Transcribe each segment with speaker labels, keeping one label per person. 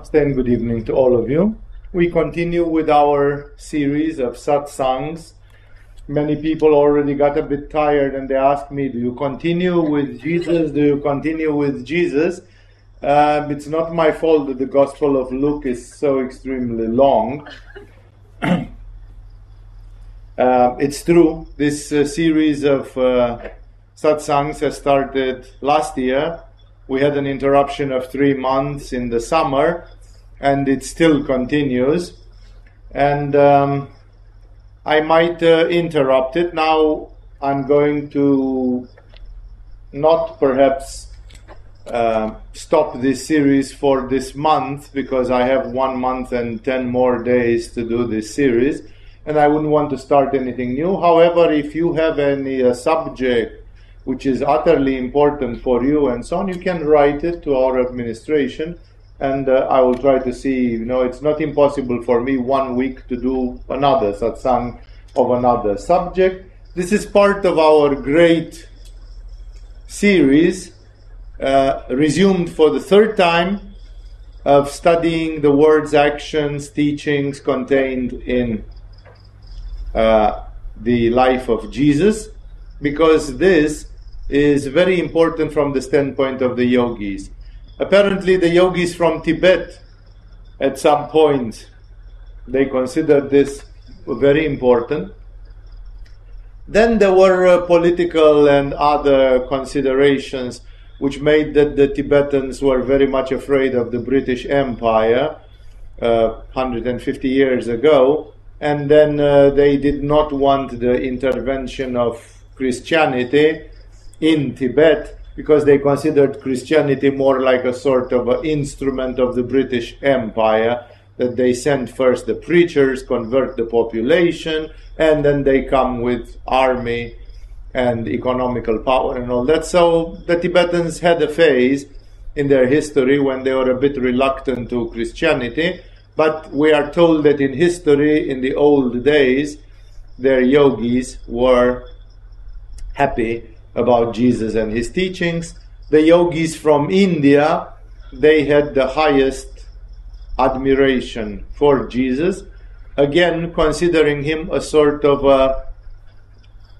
Speaker 1: Namaste good evening to all of you. We continue with our series of satsangs. Many people already got a bit tired and they asked me, Do you continue with Jesus? Do you continue with Jesus? Uh, it's not my fault that the Gospel of Luke is so extremely long. uh, it's true, this uh, series of uh, satsangs has started last year we had an interruption of three months in the summer, and it still continues. And um, I might uh, interrupt it. Now I'm going to not perhaps uh, stop this series for this month because I have one month and 10 more days to do this series and I wouldn't want to start anything new. However, if you have any uh, subject which is utterly important for you and so on, you can write it to our administration and uh, I will try to see, you know, it's not impossible for me one week to do another satsang of another subject. This is part of our great series, uh, resumed for the third time, of studying the words, actions, teachings contained in uh, the life of Jesus, because this is very important from the standpoint of the yogis. Apparently, the yogis from Tibet, at some point, they considered this very important. Then there were uh, political and other considerations which made that the Tibetans were very much afraid of the British Empire uh, 150 years ago, and then uh, they did not want the intervention of Christianity in Tibet because they considered Christianity more like a sort of an instrument of the British Empire. That they send first the preachers, convert the population, and then they come with army and economical power and all that. So the Tibetans had a phase in their history when they were a bit reluctant to Christianity, but we are told that in history, in the old days, their yogis were happy about Jesus and his teachings. The yogis from India, they had the highest admiration for Jesus, again considering him a sort of a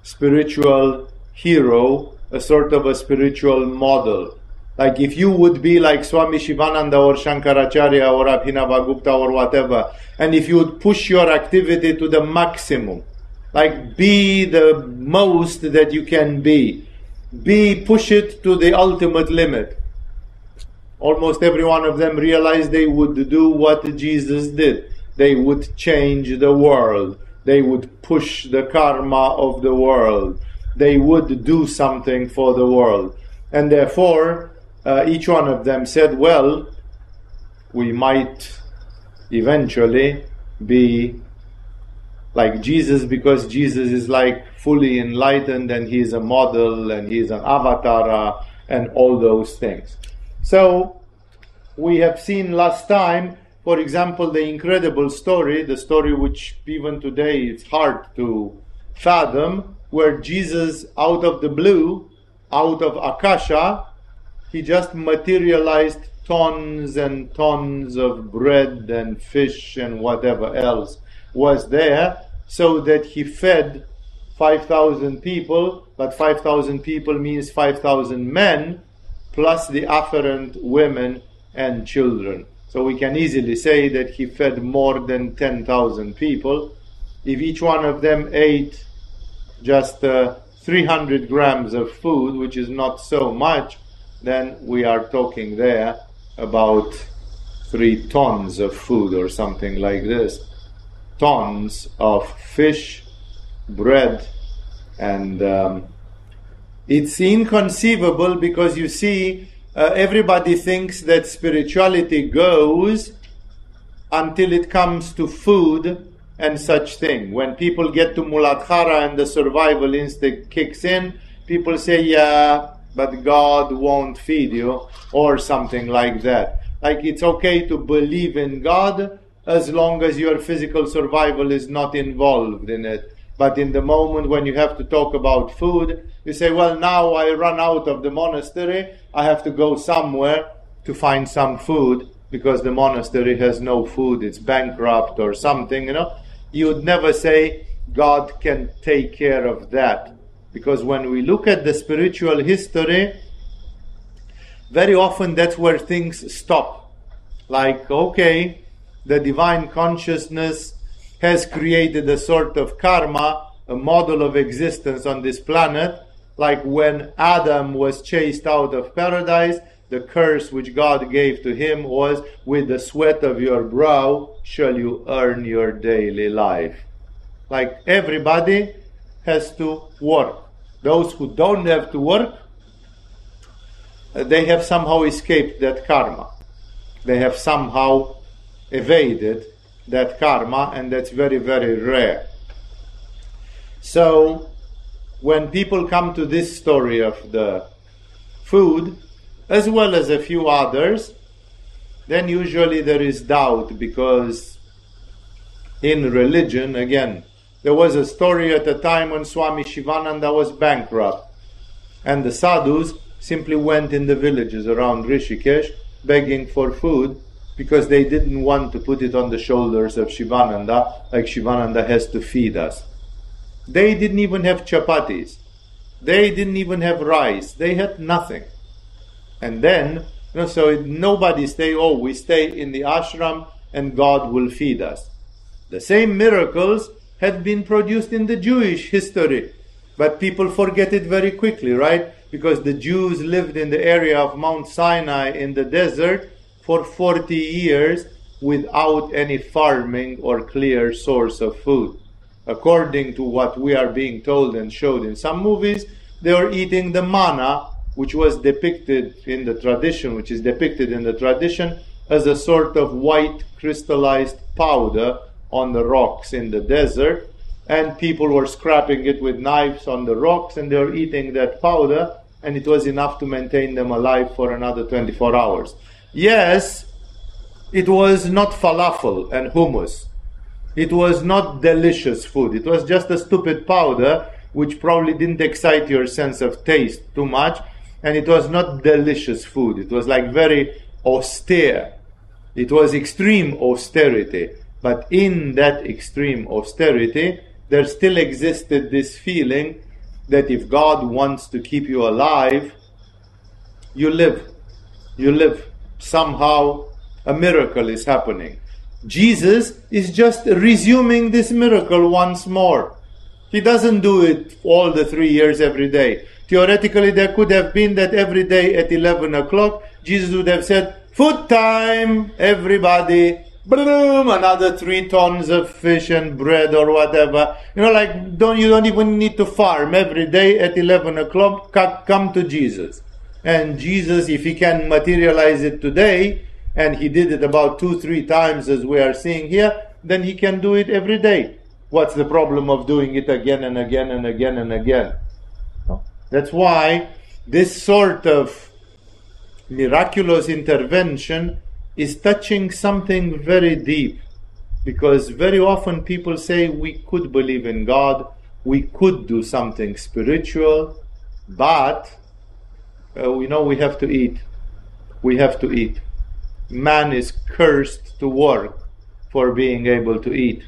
Speaker 1: spiritual hero, a sort of a spiritual model. Like if you would be like Swami Shivananda or Shankaracharya or Abhinavagupta or whatever, and if you would push your activity to the maximum, like be the most that you can be. Be push it to the ultimate limit. Almost every one of them realized they would do what jesus did. They would change the world. They would push the karma of the world. They would do something for the world. And therefore uh, each one of them said well we might eventually be like Jesus because Jesus is like fully enlightened and he's a model and he's an avatar uh, and all those things. So we have seen last time, for example, the incredible story, the story which even today it's hard to fathom, where Jesus out of the blue, out of Akasha, he just materialized tons and tons of bread and fish and whatever else was there so that he fed 5,000 people, but 5,000 people means 5,000 men plus the afferent women and children. So we can easily say that he fed more than 10,000 people. If each one of them ate just uh, 300 grams of food, which is not so much, then we are talking there about three tons of food or something like this tons of fish, bread, and um, it's inconceivable because you see, uh, everybody thinks that spirituality goes until it comes to food and such thing. When people get to Muladhara and the survival instinct kicks in, people say, yeah, but God won't feed you, or something like that. Like it's okay to believe in God, as long as your physical survival is not involved in it. But in the moment when you have to talk about food, you say, Well, now I run out of the monastery, I have to go somewhere to find some food because the monastery has no food, it's bankrupt or something, you know, you would never say God can take care of that. Because when we look at the spiritual history, very often that's where things stop. Like, okay, the divine consciousness has created a sort of karma, a model of existence on this planet, like when Adam was chased out of paradise, the curse which God gave to him was, With the sweat of your brow shall you earn your daily life. Like everybody has to work. Those who don't have to work, they have somehow escaped that karma. They have somehow evaded that karma, and that's very, very rare. So, when people come to this story of the food, as well as a few others, then usually there is doubt because in religion, again, there was a story at a time when Swami Shivananda was bankrupt, and the sadhus simply went in the villages around Rishikesh begging for food because they didn't want to put it on the shoulders of Shivananda, like Shivananda has to feed us. They didn't even have chapatis. They didn't even have rice. They had nothing. And then, you know, so nobody stay, oh, we stay in the ashram and God will feed us. The same miracles had been produced in the Jewish history, but people forget it very quickly, right? Because the Jews lived in the area of Mount Sinai in the desert for 40 years without any farming or clear source of food. According to what we are being told and showed in some movies, they were eating the manna, which was depicted in the tradition, which is depicted in the tradition as a sort of white crystallized powder on the rocks in the desert. And people were scraping it with knives on the rocks and they were eating that powder, and it was enough to maintain them alive for another 24 hours. Yes, it was not falafel and hummus. It was not delicious food. It was just a stupid powder which probably didn't excite your sense of taste too much. And it was not delicious food. It was like very austere. It was extreme austerity. But in that extreme austerity, there still existed this feeling that if God wants to keep you alive, you live. You live somehow a miracle is happening. Jesus is just resuming this miracle once more. He doesn't do it all the three years every day. Theoretically, there could have been that every day at 11 o'clock, Jesus would have said, Food time, everybody. Boom, another three tons of fish and bread or whatever. You know, like, don't, you don't even need to farm every day at 11 o'clock. Come to Jesus. And Jesus, if he can materialize it today, and he did it about two, three times as we are seeing here, then he can do it every day. What's the problem of doing it again and again and again and again? That's why this sort of miraculous intervention is touching something very deep. Because very often people say we could believe in God, we could do something spiritual, but uh, we know we have to eat. We have to eat. Man is cursed to work for being able to eat.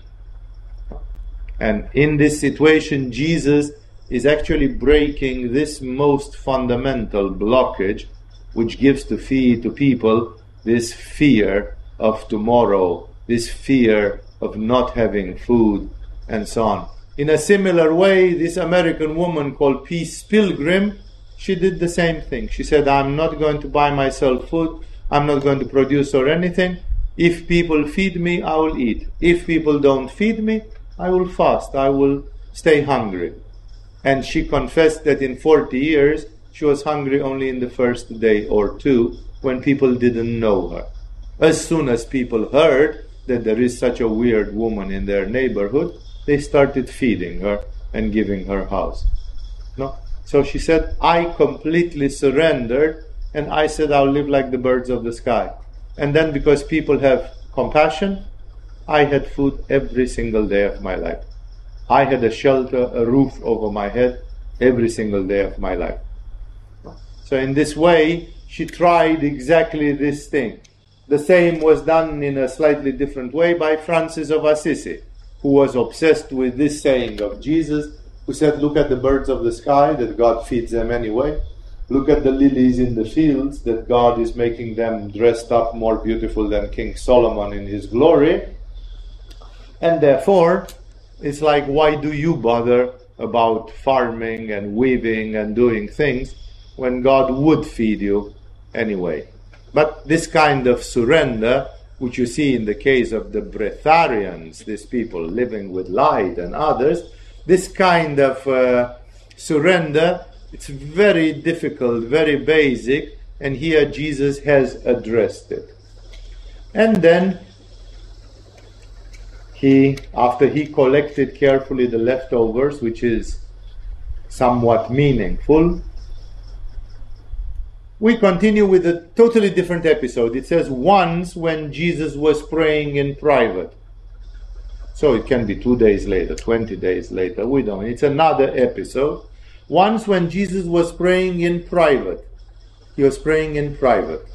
Speaker 1: And in this situation, Jesus is actually breaking this most fundamental blockage, which gives to feed to people this fear of tomorrow, this fear of not having food, and so on. In a similar way, this American woman called Peace Pilgrim she did the same thing. She said, I'm not going to buy myself food, I'm not going to produce or anything. If people feed me, I will eat. If people don't feed me, I will fast, I will stay hungry. And she confessed that in 40 years, she was hungry only in the first day or two when people didn't know her. As soon as people heard that there is such a weird woman in their neighborhood, they started feeding her and giving her house. No? So she said, I completely surrendered and I said, I'll live like the birds of the sky. And then, because people have compassion, I had food every single day of my life. I had a shelter, a roof over my head every single day of my life. So, in this way, she tried exactly this thing. The same was done in a slightly different way by Francis of Assisi, who was obsessed with this saying of Jesus, who said, Look at the birds of the sky, that God feeds them anyway. Look at the lilies in the fields, that God is making them dressed up more beautiful than King Solomon in his glory. And therefore, it's like, why do you bother about farming and weaving and doing things when God would feed you anyway? But this kind of surrender, which you see in the case of the breatharians, these people living with light and others, this kind of uh, surrender, it's very difficult, very basic, and here Jesus has addressed it. And then he, after he collected carefully the leftovers, which is somewhat meaningful, we continue with a totally different episode. It says, once when Jesus was praying in private. So it can be two days later, 20 days later, we don't. It's another episode. Once when Jesus was praying in private. He was praying in private.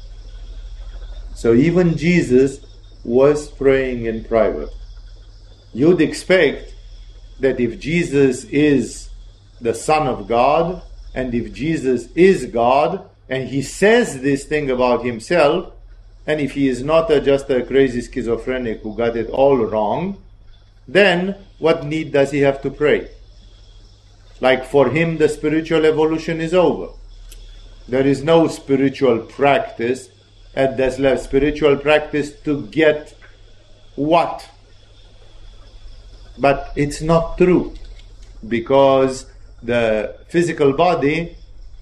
Speaker 1: So even Jesus was praying in private. You'd expect that if Jesus is the Son of God, and if Jesus is God, and he says this thing about himself, and if he is not a, just a crazy schizophrenic who got it all wrong, then what need does he have to pray? Like for him, the spiritual evolution is over. There is no spiritual practice at this level. Spiritual practice to get what? But it's not true because the physical body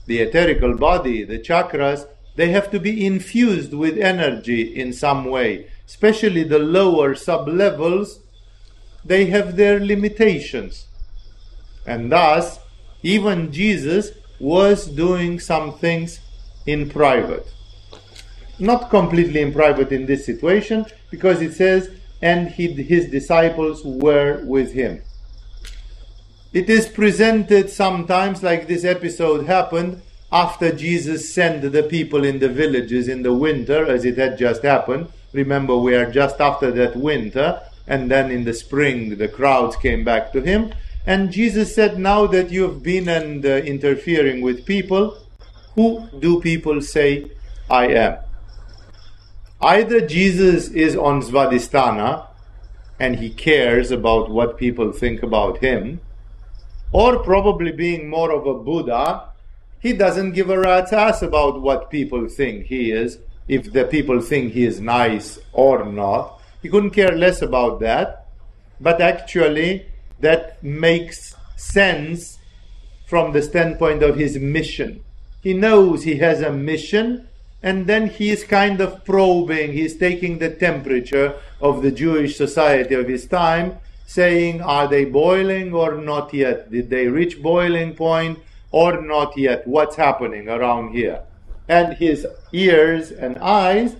Speaker 1: the etherical body, the chakras, they have to be infused with energy in some way. Especially the lower sub levels, they have their limitations. And thus, even Jesus was doing some things in private. Not completely in private in this situation, because it says, and he, his disciples were with him. It is presented sometimes, like this episode happened, after Jesus sent the people in the villages in the winter, as it had just happened. Remember, we are just after that winter, and then in the spring the crowds came back to him. And Jesus said, Now that you've been and uh, interfering with people, who do people say I am? Either Jesus is on Svadhisthana and he cares about what people think about him, or probably being more of a Buddha, he doesn't give a rat's ass about what people think he is, if the people think he is nice or not. He couldn't care less about that. But actually, that makes sense from the standpoint of his mission. He knows he has a mission, and then he is kind of probing, he's taking the temperature of the Jewish society of his time saying, Are they boiling or not yet? Did they reach boiling point or not yet? What's happening around here? And his ears and eyes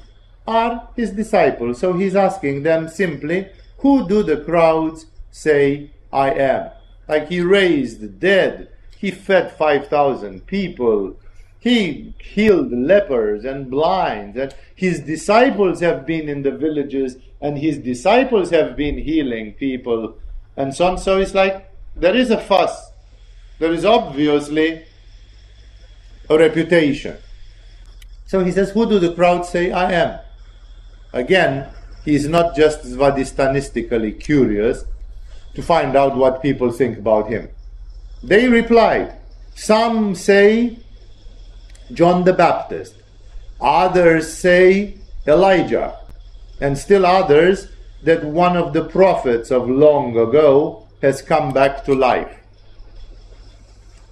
Speaker 1: are his disciples. So he's asking them simply, Who do the crowds say I am? Like he raised dead, he fed 5,000 people, he healed lepers and blinds, and his disciples have been in the villages and his disciples have been healing people and so on. So it's like there is a fuss. There is obviously a reputation. So he says, Who do the crowd say I am? Again, he is not just Svadhishthanistically curious to find out what people think about him. They replied, Some say John the Baptist, others say Elijah and still others that one of the prophets of long ago has come back to life.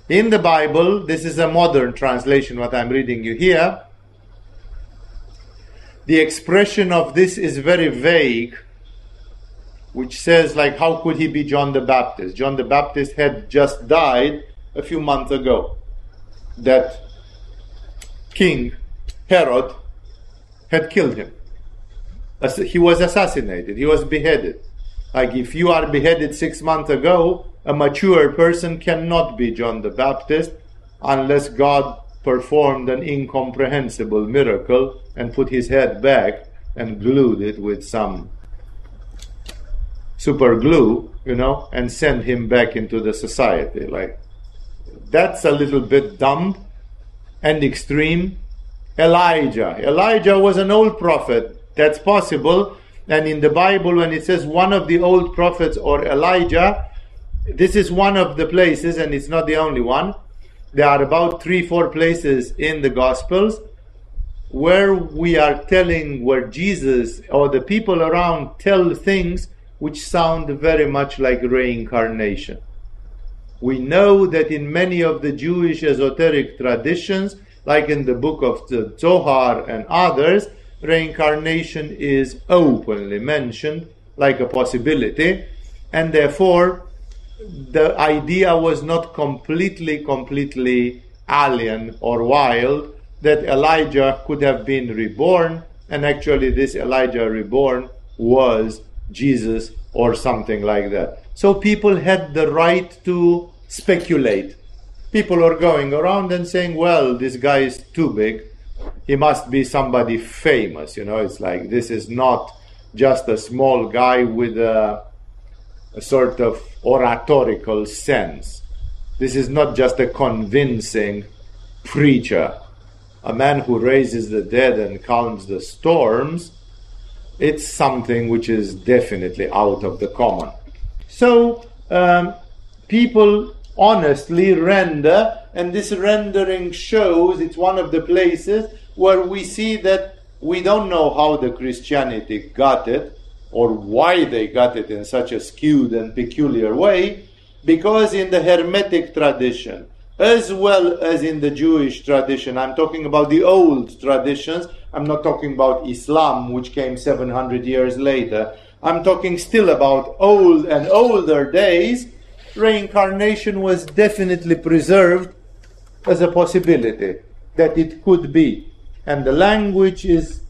Speaker 1: In the Bible, this is a modern translation, what I'm reading you here. The expression of this is very vague, which says, like, how could he be John the Baptist? John the Baptist had just died a few months ago. That king, Herod, had killed him he was assassinated, he was beheaded. Like if you are beheaded six months ago, a mature person cannot be John the Baptist unless God performed an incomprehensible miracle and put his head back and glued it with some super glue, you know, and send him back into the society. Like, that's a little bit dumb and extreme. Elijah. Elijah was an old prophet. That's possible. And in the Bible, when it says one of the old prophets or Elijah, this is one of the places, and it's not the only one. There are about three, four places in the Gospels where we are telling, where Jesus or the people around tell things which sound very much like reincarnation. We know that in many of the Jewish esoteric traditions, like in the book of the Zohar and others, reincarnation is openly mentioned like a possibility, and therefore the idea was not completely, completely alien or wild that Elijah could have been reborn, and actually, this Elijah reborn was Jesus or something like that. So people had the right to speculate. People are going around and saying, well, this guy is too big. He must be somebody famous. You know, it's like this is not just a small guy with a, a sort of oratorical sense. This is not just a convincing preacher, a man who raises the dead and calms the storms it's something which is definitely out of the common. So um, people honestly render, and this rendering shows it's one of the places where we see that we don't know how the Christianity got it or why they got it in such a skewed and peculiar way, because in the Hermetic tradition, as well as in the Jewish tradition, I'm talking about the old traditions, I'm not talking about Islam, which came 700 years later. I'm talking still about old and older days. Reincarnation was definitely preserved as a possibility that it could be. And the language is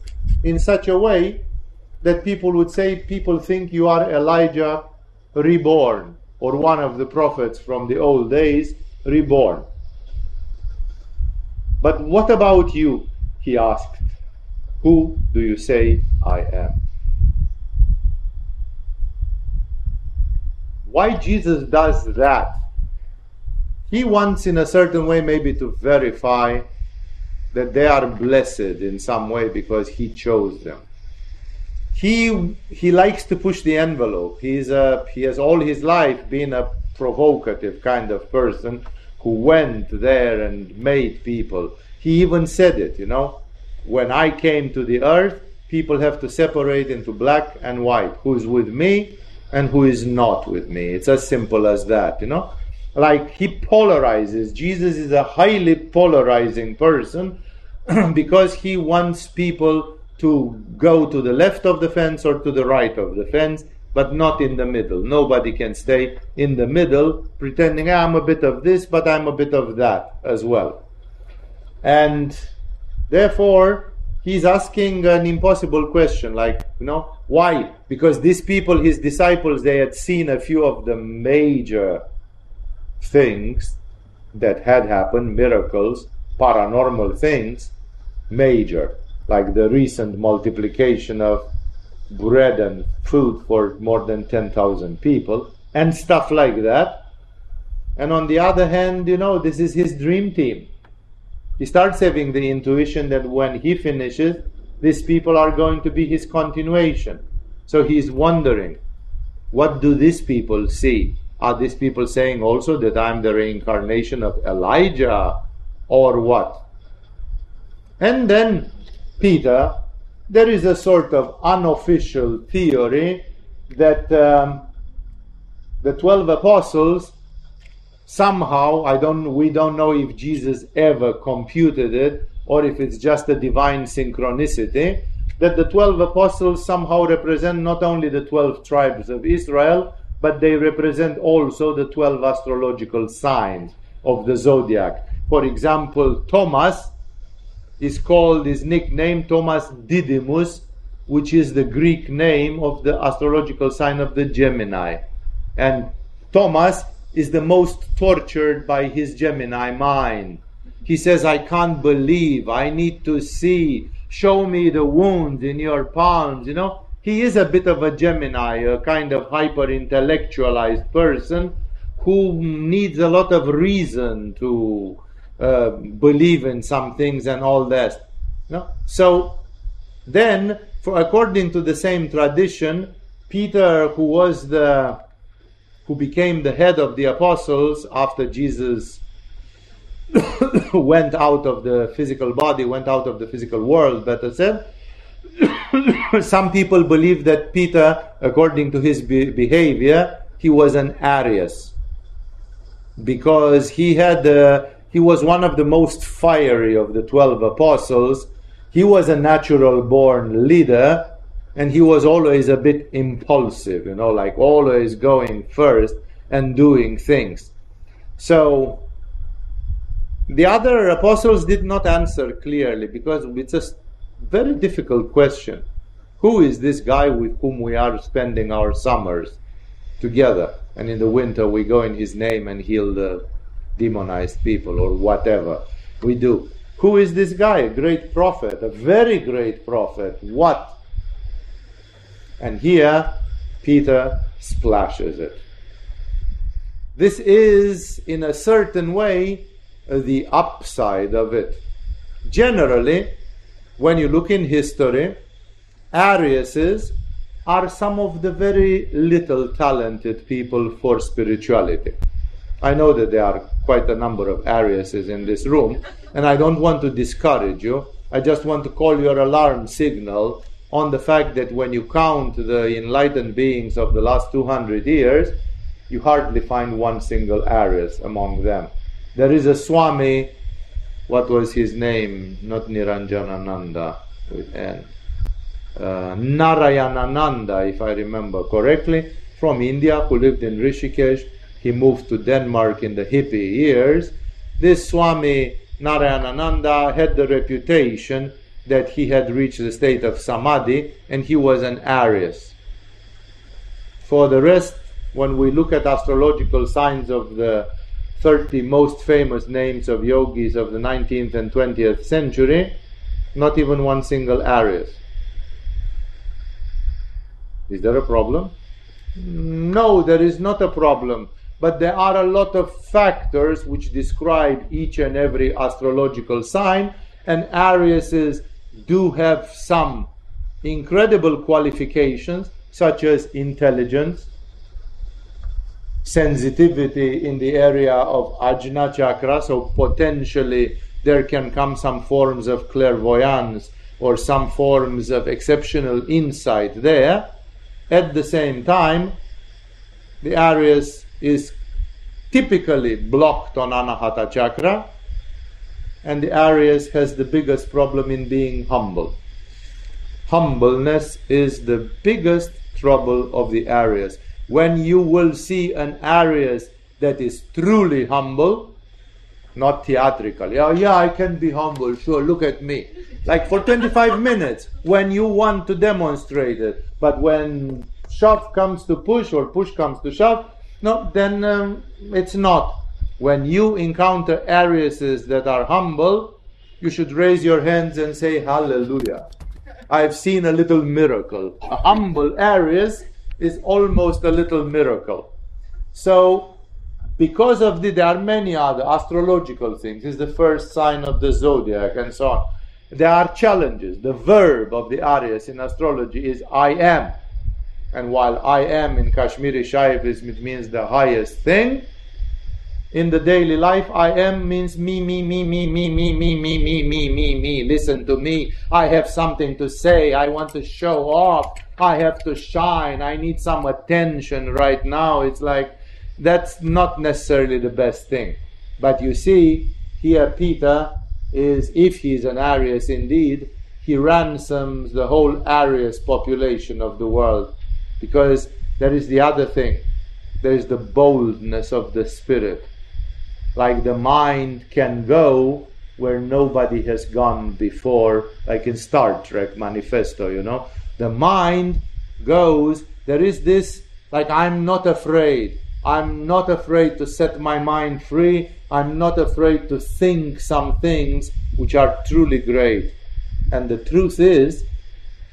Speaker 1: in such a way that people would say, people think you are Elijah reborn, or one of the prophets from the old days reborn. But what about you? He asked. Who do you say I am? Why Jesus does that? He wants, in a certain way, maybe to verify that they are blessed in some way because He chose them. He, he likes to push the envelope. He's a, he has all his life been a provocative kind of person who went there and made people. He even said it, you know when I came to the earth, people have to separate into black and white who's with me and who is not with me. It's as simple as that, you know? Like he polarizes. Jesus is a highly polarizing person because he wants people to go to the left of the fence or to the right of the fence, but not in the middle. Nobody can stay in the middle pretending ah, I'm a bit of this, but I'm a bit of that as well. And Therefore, he's asking an impossible question like, you know, why? Because these people, his disciples, they had seen a few of the major things that had happened, miracles, paranormal things, major, like the recent multiplication of bread and food for more than 10,000 people, and stuff like that. And on the other hand, you know, this is his dream team he starts having the intuition that when he finishes, these people are going to be his continuation. So he's wondering, what do these people see? Are these people saying also that I'm the reincarnation of Elijah or what? And then Peter, there is a sort of unofficial theory that um, the 12 apostles somehow i don't we don't know if jesus ever computed it or if it's just a divine synchronicity that the 12 apostles somehow represent not only the 12 tribes of israel but they represent also the 12 astrological signs of the zodiac. For example thomas is called his nickname thomas didymus which is the greek name of the astrological sign of the gemini and thomas is the most tortured by his Gemini mind. He says, I can't believe, I need to see, show me the wounds in your palms, you know. He is a bit of a Gemini, a kind of hyper intellectualized person who needs a lot of reason to uh, believe in some things and all that. No? So then, for according to the same tradition, Peter, who was the who became the head of the apostles after Jesus went out of the physical body, went out of the physical world, better said. Some people believe that Peter, according to his be- behavior, he was an Arius because he had uh, he was one of the most fiery of the 12 apostles. He was a natural born leader and he was always a bit impulsive you know like always going first and doing things. So the other apostles did not answer clearly because it's a very difficult question. Who is this guy with whom we are spending our summers together? And in the winter we go in his name and heal the demonized people or whatever we do. Who is this guy? A great prophet, a very great prophet. What? And here Peter splashes it. This is, in a certain way, the upside of it. Generally, when you look in history, Ariuses are some of the very little talented people for spirituality. I know that there are quite a number of Ariuses in this room, and I don't want to discourage you. I just want to call your alarm signal on the fact that when you count the enlightened beings of the last 200 years, you hardly find one single Arius among them. There is a Swami, what was his name? Not Niranjanananda with N uh, Narayanananda, if I remember correctly, from India, who lived in Rishikesh. He moved to Denmark in the hippie years. This Swami Narayanananda had the reputation that he had reached the state of samadhi and he was an Aries. For the rest, when we look at astrological signs of the 30 most famous names of yogis of the 19th and 20th century, not even one single Aries. Is there a problem? No, there is not a problem. But there are a lot of factors which describe each and every astrological sign, and Ariuses do have some incredible qualifications, such as intelligence, sensitivity in the area of Ajna chakra, so potentially there can come some forms of clairvoyance or some forms of exceptional insight there. At the same time, the Arius is typically blocked on Anahata chakra, and the Aries has the biggest problem in being humble. Humbleness is the biggest trouble of the Aries. When you will see an Aries that is truly humble, not theatrical. Yeah, yeah, I can be humble. Sure, look at me. Like for 25 minutes when you want to demonstrate it. But when shove comes to push or push comes to shove, no, then um, it's not. When you encounter Ariuses that are humble, you should raise your hands and say, Hallelujah. I've seen a little miracle. A humble Arius is almost a little miracle. So because of the, there are many other astrological things. It's the first sign of the zodiac and so on. There are challenges. The verb of the Arius in astrology is I am. And while I am in Kashmiri Shaivism, it means the highest thing. In the daily life, I am means me, me, me, me, me, me, me, me, me, me, me, me. Listen to me. I have something to say. I want to show off. I have to shine. I need some attention right now. It's like, that's not necessarily the best thing. But you see, here Peter is, if he is an Arius indeed, he ransoms the whole Arius population of the world. Because there is the other thing there is the boldness of the spirit. Like the mind can go where nobody has gone before, like in Star Trek Manifesto, you know. The mind goes, there is this, like, I'm not afraid. I'm not afraid to set my mind free. I'm not afraid to think some things which are truly great. And the truth is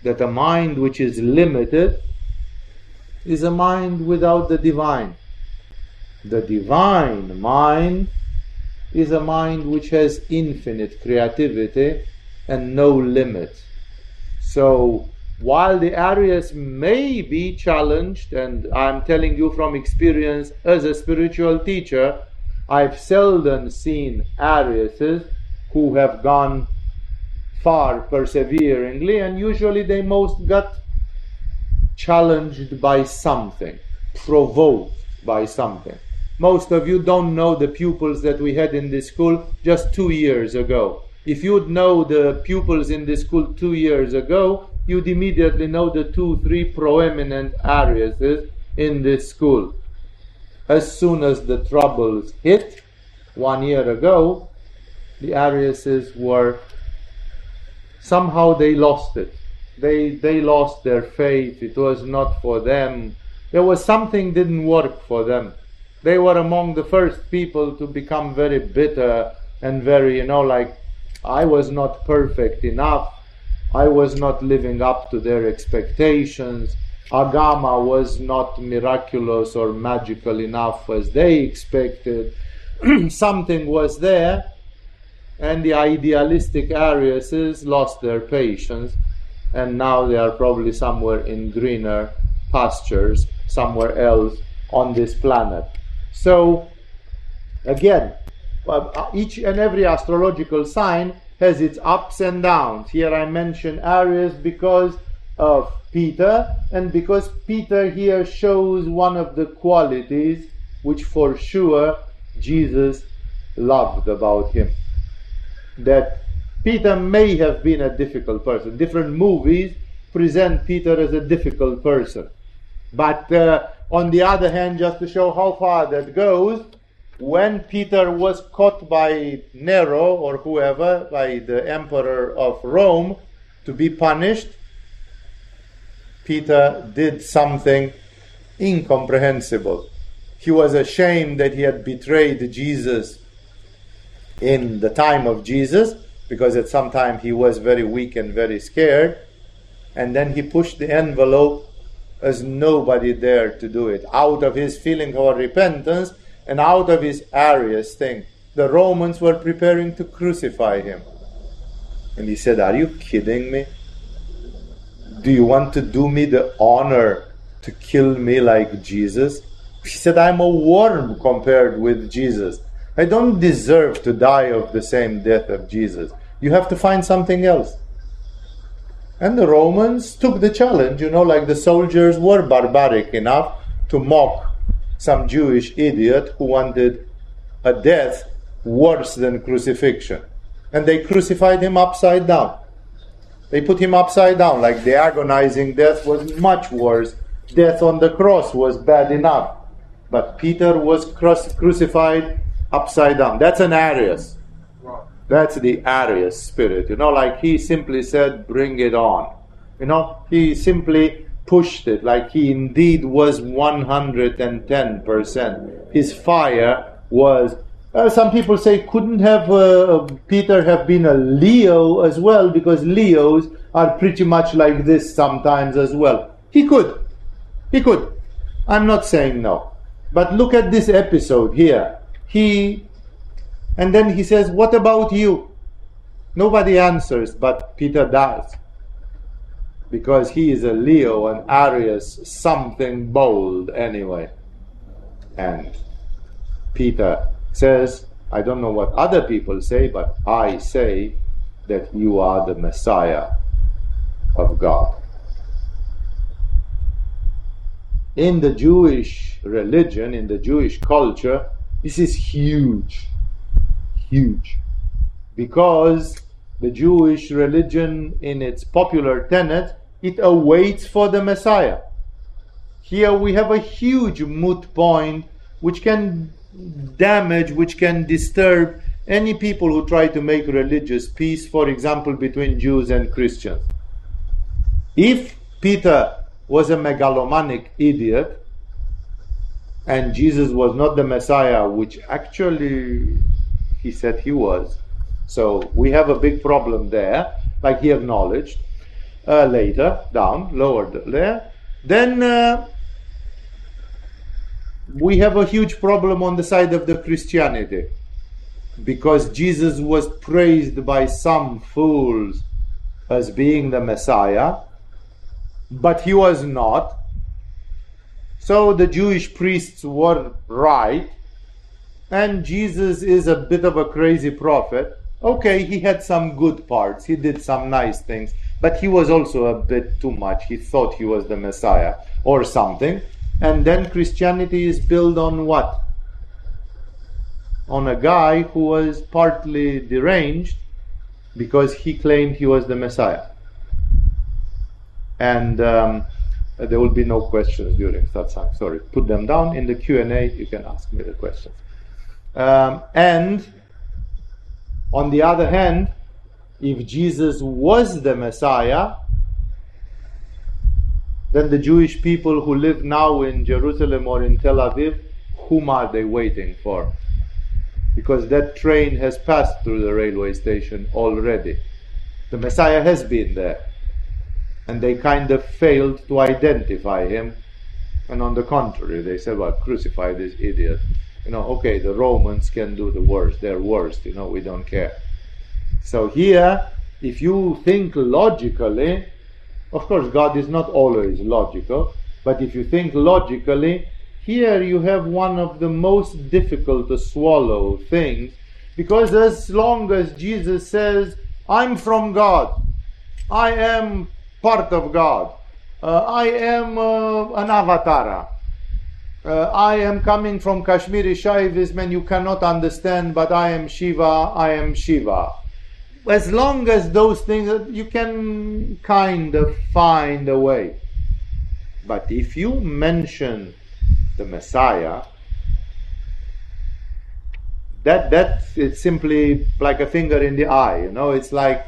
Speaker 1: that a mind which is limited is a mind without the divine. The divine mind is a mind which has infinite creativity and no limit. So while the Arius may be challenged, and I'm telling you from experience as a spiritual teacher, I've seldom seen Ariuses who have gone far perseveringly, and usually they most got challenged by something, provoked by something. Most of you don't know the pupils that we had in this school just two years ago. If you'd know the pupils in this school two years ago, you'd immediately know the two, three proeminent Ariuses in this school. As soon as the troubles hit, one year ago, the Ariuses were somehow they lost it. They they lost their faith. It was not for them. There was something didn't work for them. They were among the first people to become very bitter and very, you know, like I was not perfect enough I was not living up to their expectations. Agama was not miraculous or magical enough as they expected. Something was there, and the idealistic Ariuses lost their patience, and now they are probably somewhere in greener pastures, somewhere else on this planet. So, again, uh, each and every astrological sign has its ups and downs. Here I mention Arius because of Peter, and because Peter here shows one of the qualities which for sure Jesus loved about him. That Peter may have been a difficult person. Different movies present Peter as a difficult person. But uh, on the other hand, just to show how far that goes, when Peter was caught by Nero or whoever, by the emperor of Rome, to be punished, Peter did something incomprehensible. He was ashamed that he had betrayed Jesus in the time of Jesus, because at some time he was very weak and very scared. And then he pushed the envelope as nobody dared to do it. Out of his feeling of repentance, and out of his Arius thing, the Romans were preparing to crucify him. And he said, Are you kidding me? Do you want to do me the honor to kill me like Jesus? He said, I'm a worm compared with Jesus. I don't deserve to die of the same death of Jesus. You have to find something else. And the Romans took the challenge, you know, like the soldiers were barbaric enough to mock some Jewish idiot who wanted a death worse than crucifixion. And they crucified him upside down. They put him upside down, like the agonizing death was much worse. Death on the cross was bad enough. But Peter was crucified upside down. That's an Arius. That's the Arius spirit. You know, like he simply said, bring it on. You know, he simply pushed it like he indeed was 110%. His fire was. Uh, some people say, couldn't have uh, Peter have been a Leo as well because Leos are pretty much like this sometimes as well. He could. He could. I'm not saying no. But look at this episode here. He. And then he says, What about you? Nobody answers, but Peter does because he is a Leo and Arius, something bold anyway. And Peter says, I don't know what other people say, but I say that you are the Messiah of God. In the Jewish religion, in the Jewish culture, this is huge. Huge. Because the Jewish religion, in its popular tenet, it awaits for the Messiah. Here we have a huge moot point which can damage, which can disturb any people who try to make religious peace, for example, between Jews and Christians. If Peter was a megalomaniac idiot, and Jesus was not the Messiah, which actually he said he was. So we have a big problem there, like he acknowledged uh, later, down, lower there. Then uh, we have a huge problem on the side of the Christianity because Jesus was praised by some fools as being the Messiah, but he was not. So the Jewish priests were right, and Jesus is a bit of a crazy prophet. Okay, he had some good parts, he did some nice things, but he was also a bit too much. He thought he was the Messiah or something. And then Christianity is built on what? On a guy who was partly deranged because he claimed he was the Messiah. And um, there will be no questions during satsang. Sorry, put them down in the Q and A. You can ask me the questions. Um, and on the other hand, if Jesus was the Messiah, then the Jewish people who live now in Jerusalem or in Tel Aviv, whom are they waiting for? Because that train has passed through the railway station already. The Messiah has been there. And they kind of failed to identify him. And on the contrary, they said, well, crucify this idiot. You know, okay, the Romans can do the worst. They're worst, you know, we don't care. So here, if you think logically, of course, God is not always logical, but if you think logically, here you have one of the most difficult to swallow things because as long as Jesus says, I'm from God, I am part of God, uh, I am uh, an avatar, uh, I am coming from Kashmiri Shaivism and you cannot understand, but I am Shiva, I am Shiva. As long as those things you can kind of find a way. But if you mention the messiah that that it's simply like a finger in the eye you know it's like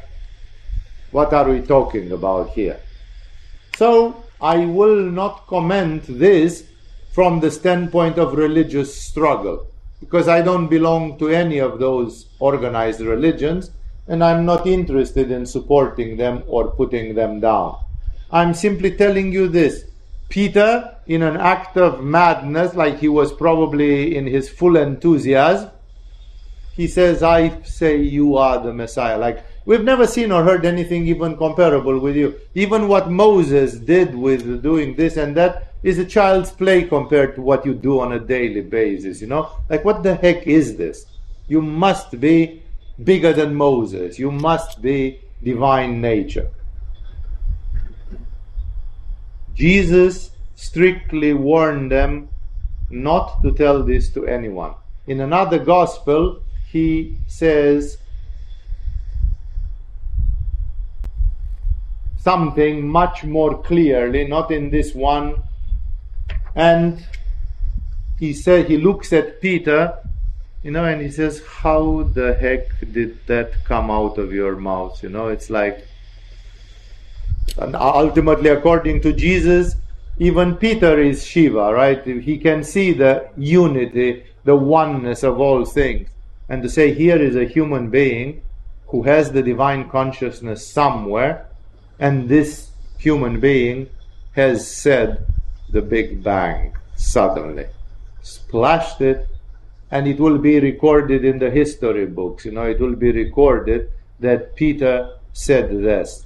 Speaker 1: what are we talking about here? So i will not comment this from the standpoint of religious struggle because i don't belong to any of those organized religions and I'm not interested in supporting them or putting them down. I'm simply telling you this. Peter, in an act of madness, like he was probably in his full enthusiasm, he says, I say you are the Messiah. Like, we've never seen or heard anything even comparable with you. Even what Moses did with doing this and that is a child's play compared to what you do on a daily basis, you know? Like, what the heck is this? You must be bigger than Moses. You must be divine nature. Jesus strictly warned them not to tell this to anyone. In another gospel, he says something much more clearly, not in this one. And he said he looks at Peter you know and he says how the heck did that come out of your mouth? You know it's like and ultimately according to jesus even peter is shiva right? He can see the unity the oneness of all things. And to say here is a human being who has the divine consciousness somewhere and this human being has said the big bang suddenly splashed it and it will be recorded in the history books. You know, it will be recorded that Peter said this.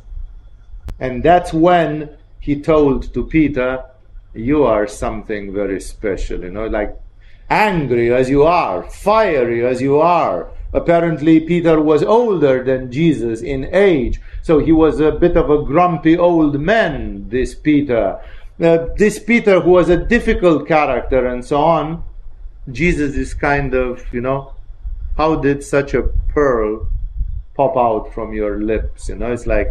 Speaker 1: And that's when he told to Peter, You are something very special, you know, like angry as you are, fiery as you are. Apparently, Peter was older than Jesus in age, so he was a bit of a grumpy old man, this Peter. This Peter, who was a difficult character and so on, Jesus is kind of, you know, how did such a pearl pop out from your lips? You know, it's like,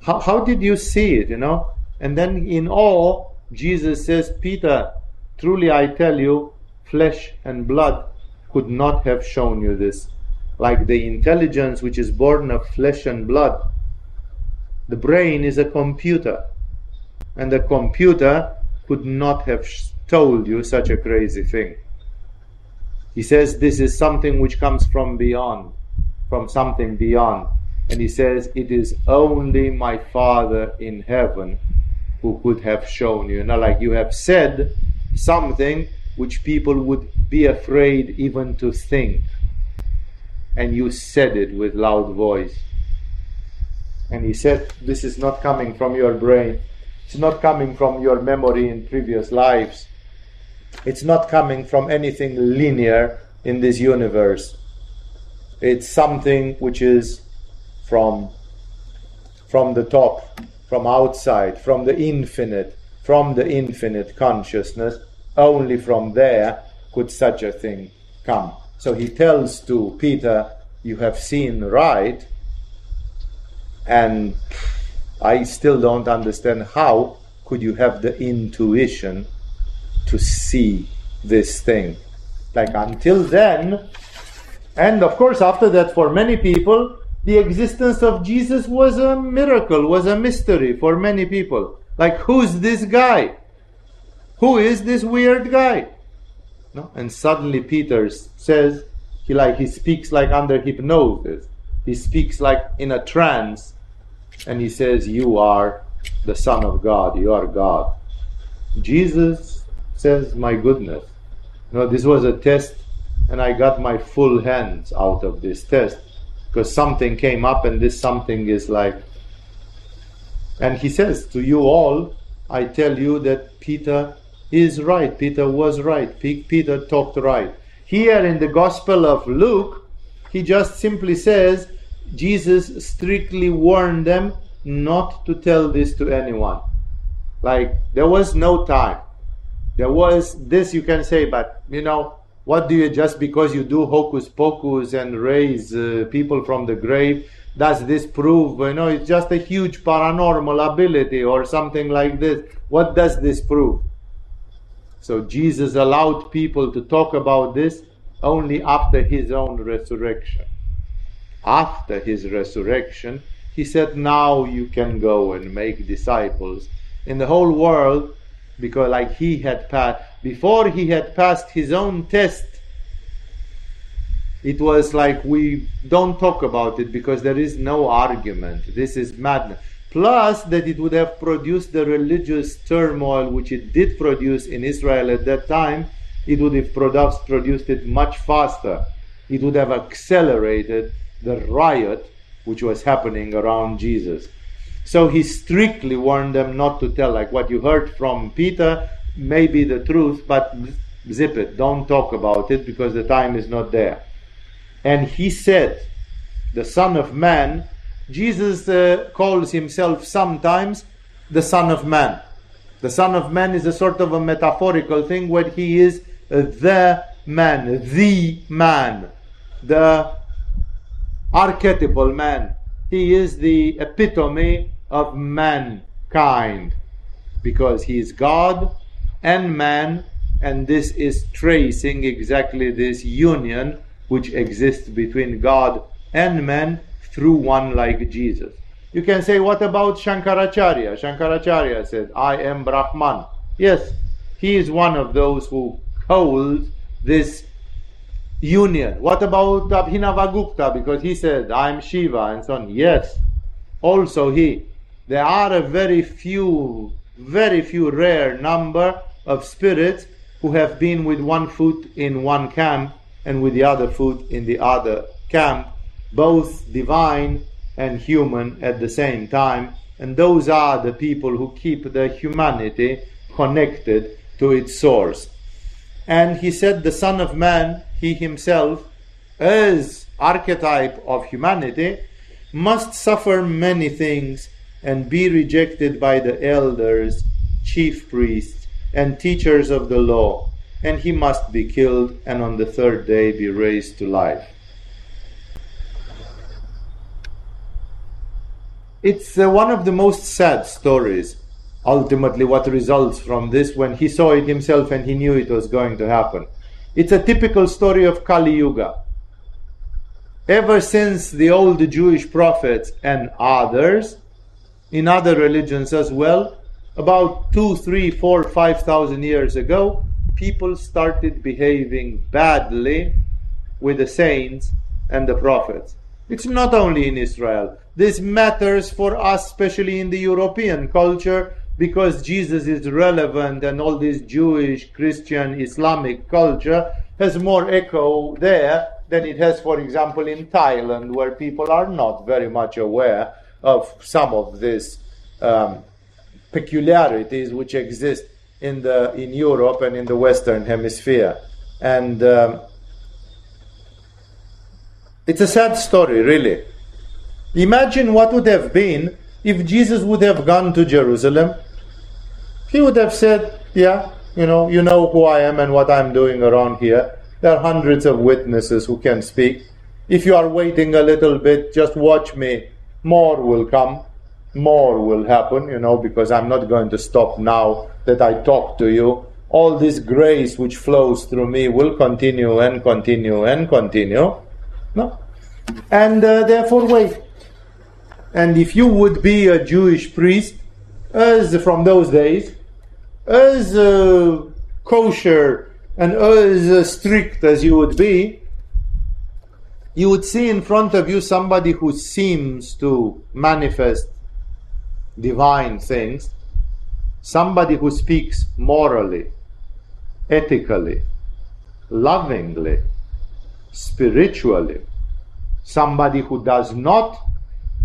Speaker 1: how, how did you see it, you know? And then in awe, Jesus says, Peter, truly I tell you, flesh and blood could not have shown you this. Like the intelligence which is born of flesh and blood. The brain is a computer, and the computer could not have told you such a crazy thing. He says this is something which comes from beyond, from something beyond. And he says, It is only my Father in heaven who could have shown you. Now, like you have said something which people would be afraid even to think. And you said it with loud voice. And he said, This is not coming from your brain. It's not coming from your memory in previous lives. It's not coming from anything linear in this universe. It's something which is from, from the top, from outside, from the infinite, from the infinite consciousness. Only from there could such a thing come. So he tells to Peter, You have seen right. And I still don't understand how could you have the intuition to see this thing. Like until then, and of course, after that, for many people, the existence of Jesus was a miracle, was a mystery for many people. Like, who's this guy? Who is this weird guy? No? And suddenly Peter says, he like he speaks like under hypnosis. He speaks like in a trance, and he says, You are the Son of God, you are God. Jesus says, My goodness. No, this was a test, and I got my full hands out of this test because something came up, and this something is like. And he says, To you all, I tell you that Peter is right. Peter was right. Peter talked right. Here in the Gospel of Luke, he just simply says, Jesus strictly warned them not to tell this to anyone. Like, there was no time. There was this you can say, but you know, what do you just because you do hocus pocus and raise uh, people from the grave, does this prove, you know, it's just a huge paranormal ability or something like this? What does this prove? So Jesus allowed people to talk about this only after his own resurrection. After his resurrection, he said, Now you can go and make disciples in the whole world because like he had passed before he had passed his own test it was like we don't talk about it because there is no argument. This is madness. Plus that it would have produced the religious turmoil which it did produce in israel at that time it would have produced, it much faster. It would have accelerated the riot which was happening around jesus so he strictly warned them not to tell, like what you heard from Peter may be the truth, but zip it, don't talk about it because the time is not there. And he said, the Son of Man, Jesus uh, calls himself sometimes the Son of Man. The Son of Man is a sort of a metaphorical thing where he is the man, the man, the archetypal man. He is the epitome of mankind because he is God and man, and this is tracing exactly this union which exists between God and man through one like Jesus. You can say, what about Shankaracharya? Shankaracharya said, I am Brahman. Yes, he is one of those who hold this union. What about Abhinavagupta? Because he said, I am Shiva and so on. Yes, also he there are a very few, very few rare number of spirits who have been with one foot in one camp and with the other foot in the other camp, both divine and human at the same time. And those are the people who keep the humanity connected to its source. And he said, The Son of Man, he himself, as archetype of humanity, must suffer many things and be rejected by the elders, chief priests, and teachers of the law, and he must be killed and on the third day be raised to life. It's uh, one of the most sad stories, ultimately, what results from this when he saw it himself and he knew it was going to happen. It's a typical story of Kali Yuga. Ever since the old Jewish prophets and others in other religions as well, about two, three, four, five thousand years ago, people started behaving badly with the saints and the prophets. It's not only in Israel. This matters for us, especially in the European culture, because Jesus is relevant and all this Jewish, Christian, Islamic culture has more echo there than it has, for example, in Thailand, where people are not very much aware of some of these um, peculiarities which exist in the in Europe and in the Western Hemisphere. And um, it's a sad story, really. Imagine what would have been if Jesus would have gone to Jerusalem. He would have said, Yeah, you know, you know who I am and what I'm doing around here. There are hundreds of witnesses who can speak. If you are waiting a little bit, just watch me. More will come. More will happen, you know, because I'm not going to stop now that I talk to you. All this grace which flows through me will continue and continue and continue. No? And uh, therefore, wait. And if you would be a Jewish priest, as from those days, as uh, kosher and as strict as you would be, you would see in front of you somebody who seems to manifest divine things, somebody who speaks morally, ethically, lovingly, spiritually, somebody who does not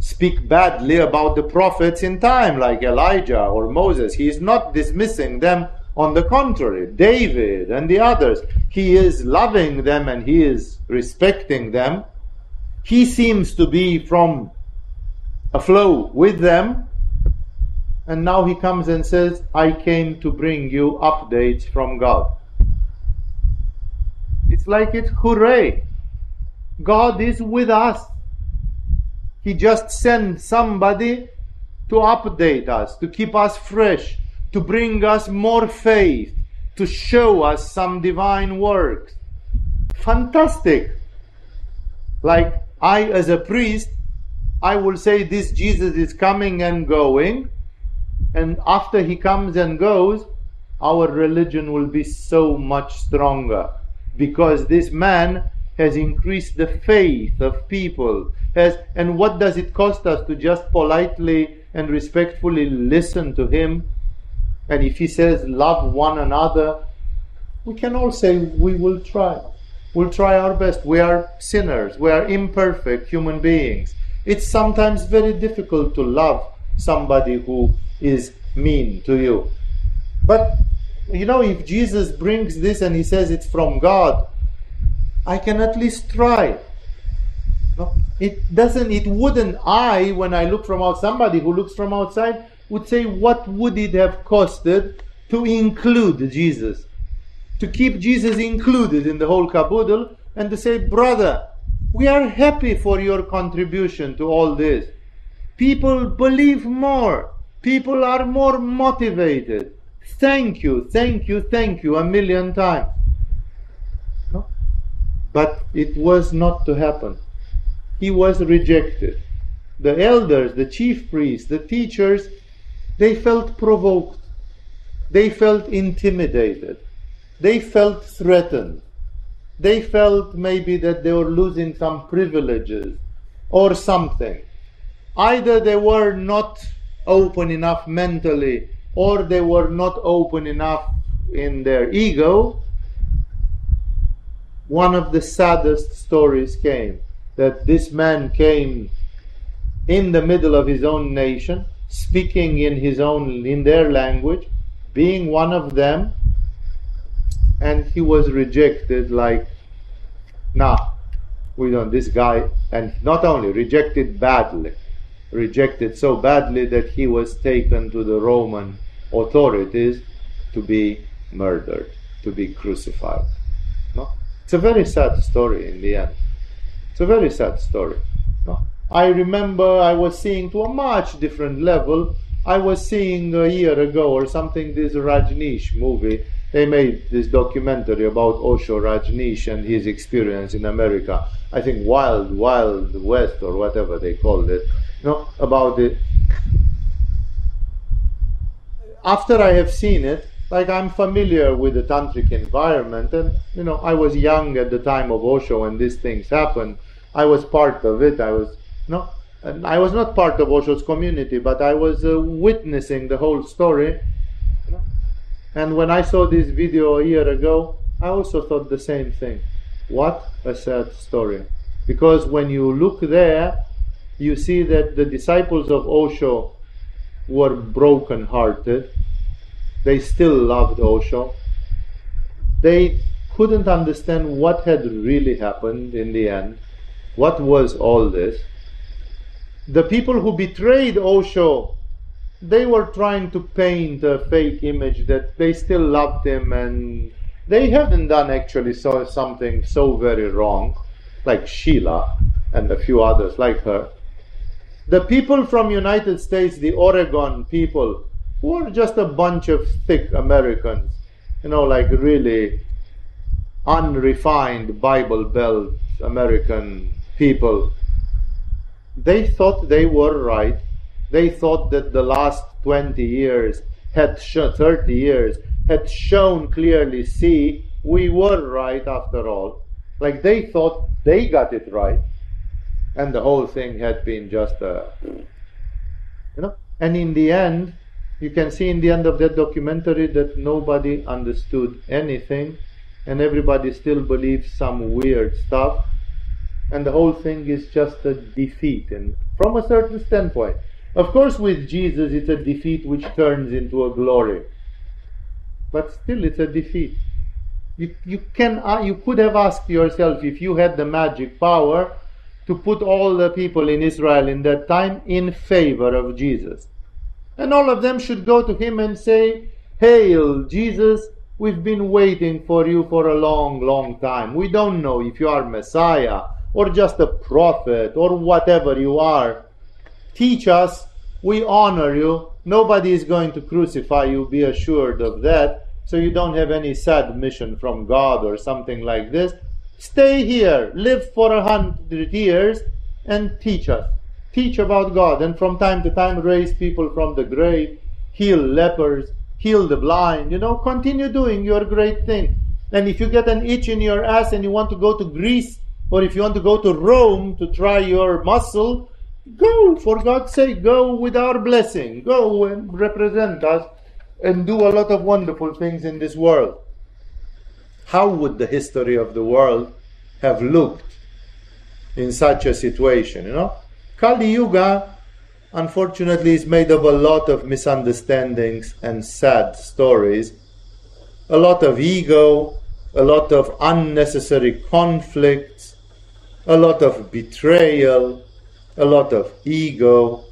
Speaker 1: speak badly about the prophets in time, like Elijah or Moses. He is not dismissing them on the contrary, David and the others, he is loving them and he is respecting them. He seems to be from a flow with them. And now he comes and says, I came to bring you updates from God. It's like it's hooray. God is with us. He just sent somebody to update us, to keep us fresh, to bring us more faith, to show us some divine works. Fantastic! Like I, as a priest, I will say this Jesus is coming and going, and after he comes and goes, our religion will be so much stronger because this man has increased the faith of people and what does it cost us to just politely and respectfully listen to him and if he says, love one another, we can all say, we will try. We'll try our best. We are sinners. We are imperfect human beings. It's sometimes very difficult to love somebody who is mean to you. But, you know, if Jesus brings this and he says it's from God, I can at least try. No? It doesn't, it wouldn't, I, when I look from out, somebody who looks from outside, would say, what would it have costed to include Jesus? To keep Jesus included in the whole caboodle and to say, brother, we are happy for your contribution to all this. People believe more. People are more motivated. Thank you, thank you, thank you a million times. No? But it was not to happen. He was rejected. The elders, the chief priests, the teachers they felt provoked. They felt intimidated. They felt threatened. They felt maybe that they were losing some privileges or something. Either they were not open enough mentally or they were not open enough in their ego. One of the saddest stories came that this man came in the middle of his own nation speaking in his own in their language being one of them and he was rejected like nah we don't this guy and not only rejected badly rejected so badly that he was taken to the roman authorities to be murdered to be crucified. No? It's a very sad story in the end it's a very sad story no I remember I was seeing to a much different level. I was seeing a year ago or something this Rajneesh movie. They made this documentary about Osho Rajneesh and his experience in America. I think Wild Wild West or whatever they called it. You know about it. after I have seen it, like I'm familiar with the tantric environment, and you know, I was young at the time of Osho when these things happened. I was part of it. I was, know, and I was not part of Osho's community, but I was uh, witnessing the whole story. And when I saw this video a year ago, I also thought the same thing. What a sad story. Because when you look there, you see that the disciples of Osho were broken hearted. They still loved Osho. They couldn't understand what had really happened in the end. What was all this? The people who betrayed Osho, they were trying to paint a fake image that they still loved him and they haven't done actually so, something so very wrong, like Sheela and a few others like her. The people from United States, the Oregon people, who are just a bunch of thick Americans, you know, like really unrefined Bible Belt American people, they thought they were right. They thought that the last 20 years had sh- 30 years had shown clearly, see, we were right after all. Like they thought they got it right. And the whole thing had been just a, you know. And in the end, you can see in the end of that documentary that nobody understood anything and everybody still believes some weird stuff. And the whole thing is just a defeat. And from a certain standpoint, of course, with Jesus, it's a defeat which turns into a glory but still it's a defeat. You, you, can, uh, you could have asked yourself if you had the magic power to put all the people in Israel in that time in favor of Jesus. And all of them should go to him and say, Hail, Jesus, we've been waiting for you for a long, long time. We don't know if you are Messiah or just a prophet or whatever you are. Teach us, we honor you, Nobody is going to crucify you, be assured of that. So you don't have any sad mission from God or something like this. Stay here, live for a hundred years, and teach us. Teach about God, and from time to time raise people from the grave, heal lepers, heal the blind. You know, continue doing your great thing. And if you get an itch in your ass and you want to go to Greece, or if you want to go to Rome to try your muscle, Go, for God's sake, go with our blessing. Go and represent us and do a lot of wonderful things in this world. How would the history of the world have looked in such a situation? You know, Kali Yuga, unfortunately, is made of a lot of misunderstandings and sad stories, a lot of ego, a lot of unnecessary conflicts, a lot of betrayal, a lot of ego,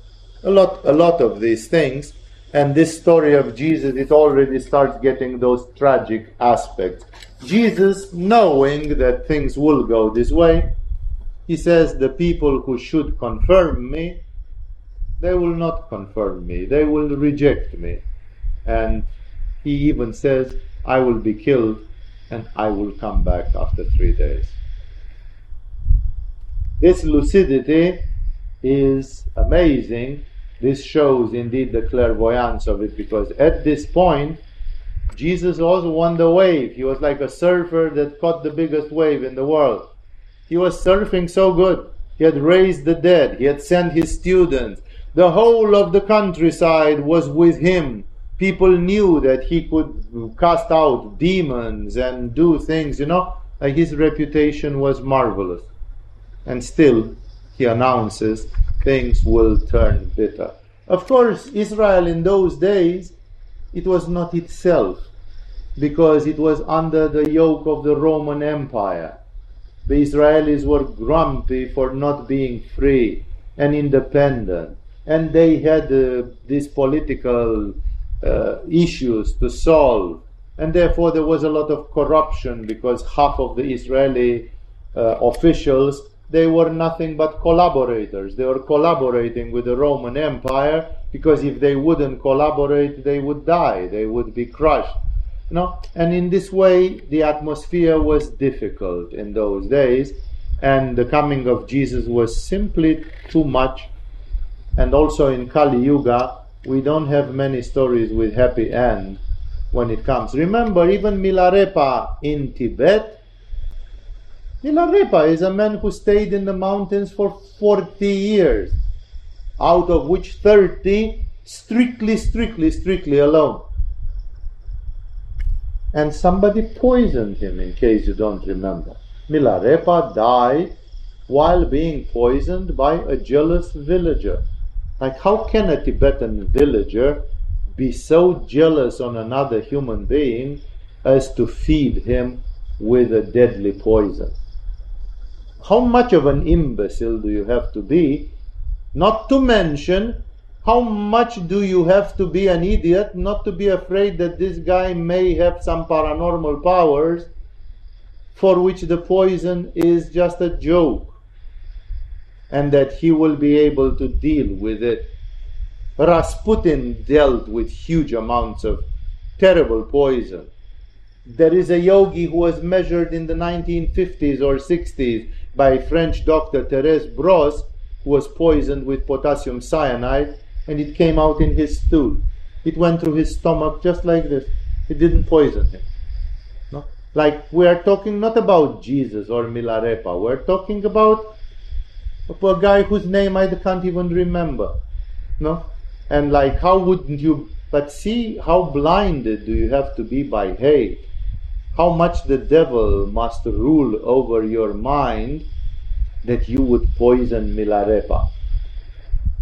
Speaker 1: a lot, a lot of these things. And this story of Jesus, it already starts getting those tragic aspects. Jesus, knowing that things will go this way, he says, The people who should confirm me, they will not confirm me, they will reject me. And he even says, I will be killed and I will come back after three days. This lucidity is amazing. This shows indeed the clairvoyance of it because at this point, Jesus also won the wave. He was like a surfer that caught the biggest wave in the world. He was surfing so good. He had raised the dead. He had sent his students. The whole of the countryside was with him. People knew that he could cast out demons and do things, you know. Like his reputation was marvelous. And still, he announces things will turn bitter. Of course, Israel in those days, it was not itself because it was under the yoke of the Roman Empire. The Israelis were grumpy for not being free and independent, and they had uh, these political uh, issues to solve, and therefore there was a lot of corruption because half of the Israeli uh, officials they were nothing but collaborators. They were collaborating with the Roman Empire because if they wouldn't collaborate, they would die. They would be crushed. You know? And in this way, the atmosphere was difficult in those days, and the coming of Jesus was simply too much. And also in Kali Yuga, we don't have many stories with happy end when it comes. Remember, even Milarepa in Tibet, Milarepa is a man who stayed in the mountains for 40 years, out of which 30 strictly, strictly, strictly alone. And somebody poisoned him, in case you don't remember. Milarepa died while being poisoned by a jealous villager. Like, how can a Tibetan villager be so jealous on another human being as to feed him with a deadly poison? How much of an imbecile do you have to be? Not to mention, how much do you have to be an idiot not to be afraid that this guy may have some paranormal powers for which the poison is just a joke? and that he will be able to deal with it. Rasputin dealt with huge amounts of terrible poison. There is a yogi who was measured in the 1950s or 60s by French doctor Therese Brosse, who was poisoned with potassium cyanide, and it came out in his stool. It went through his stomach just like this. It didn't poison him. No? Like we are talking not about Jesus or Milarepa, we're talking about a poor guy whose name I can't even remember. No? And like, how wouldn't you? But see how blinded do you have to be by hate? How much the devil must rule over your mind that you would poison Milarepa.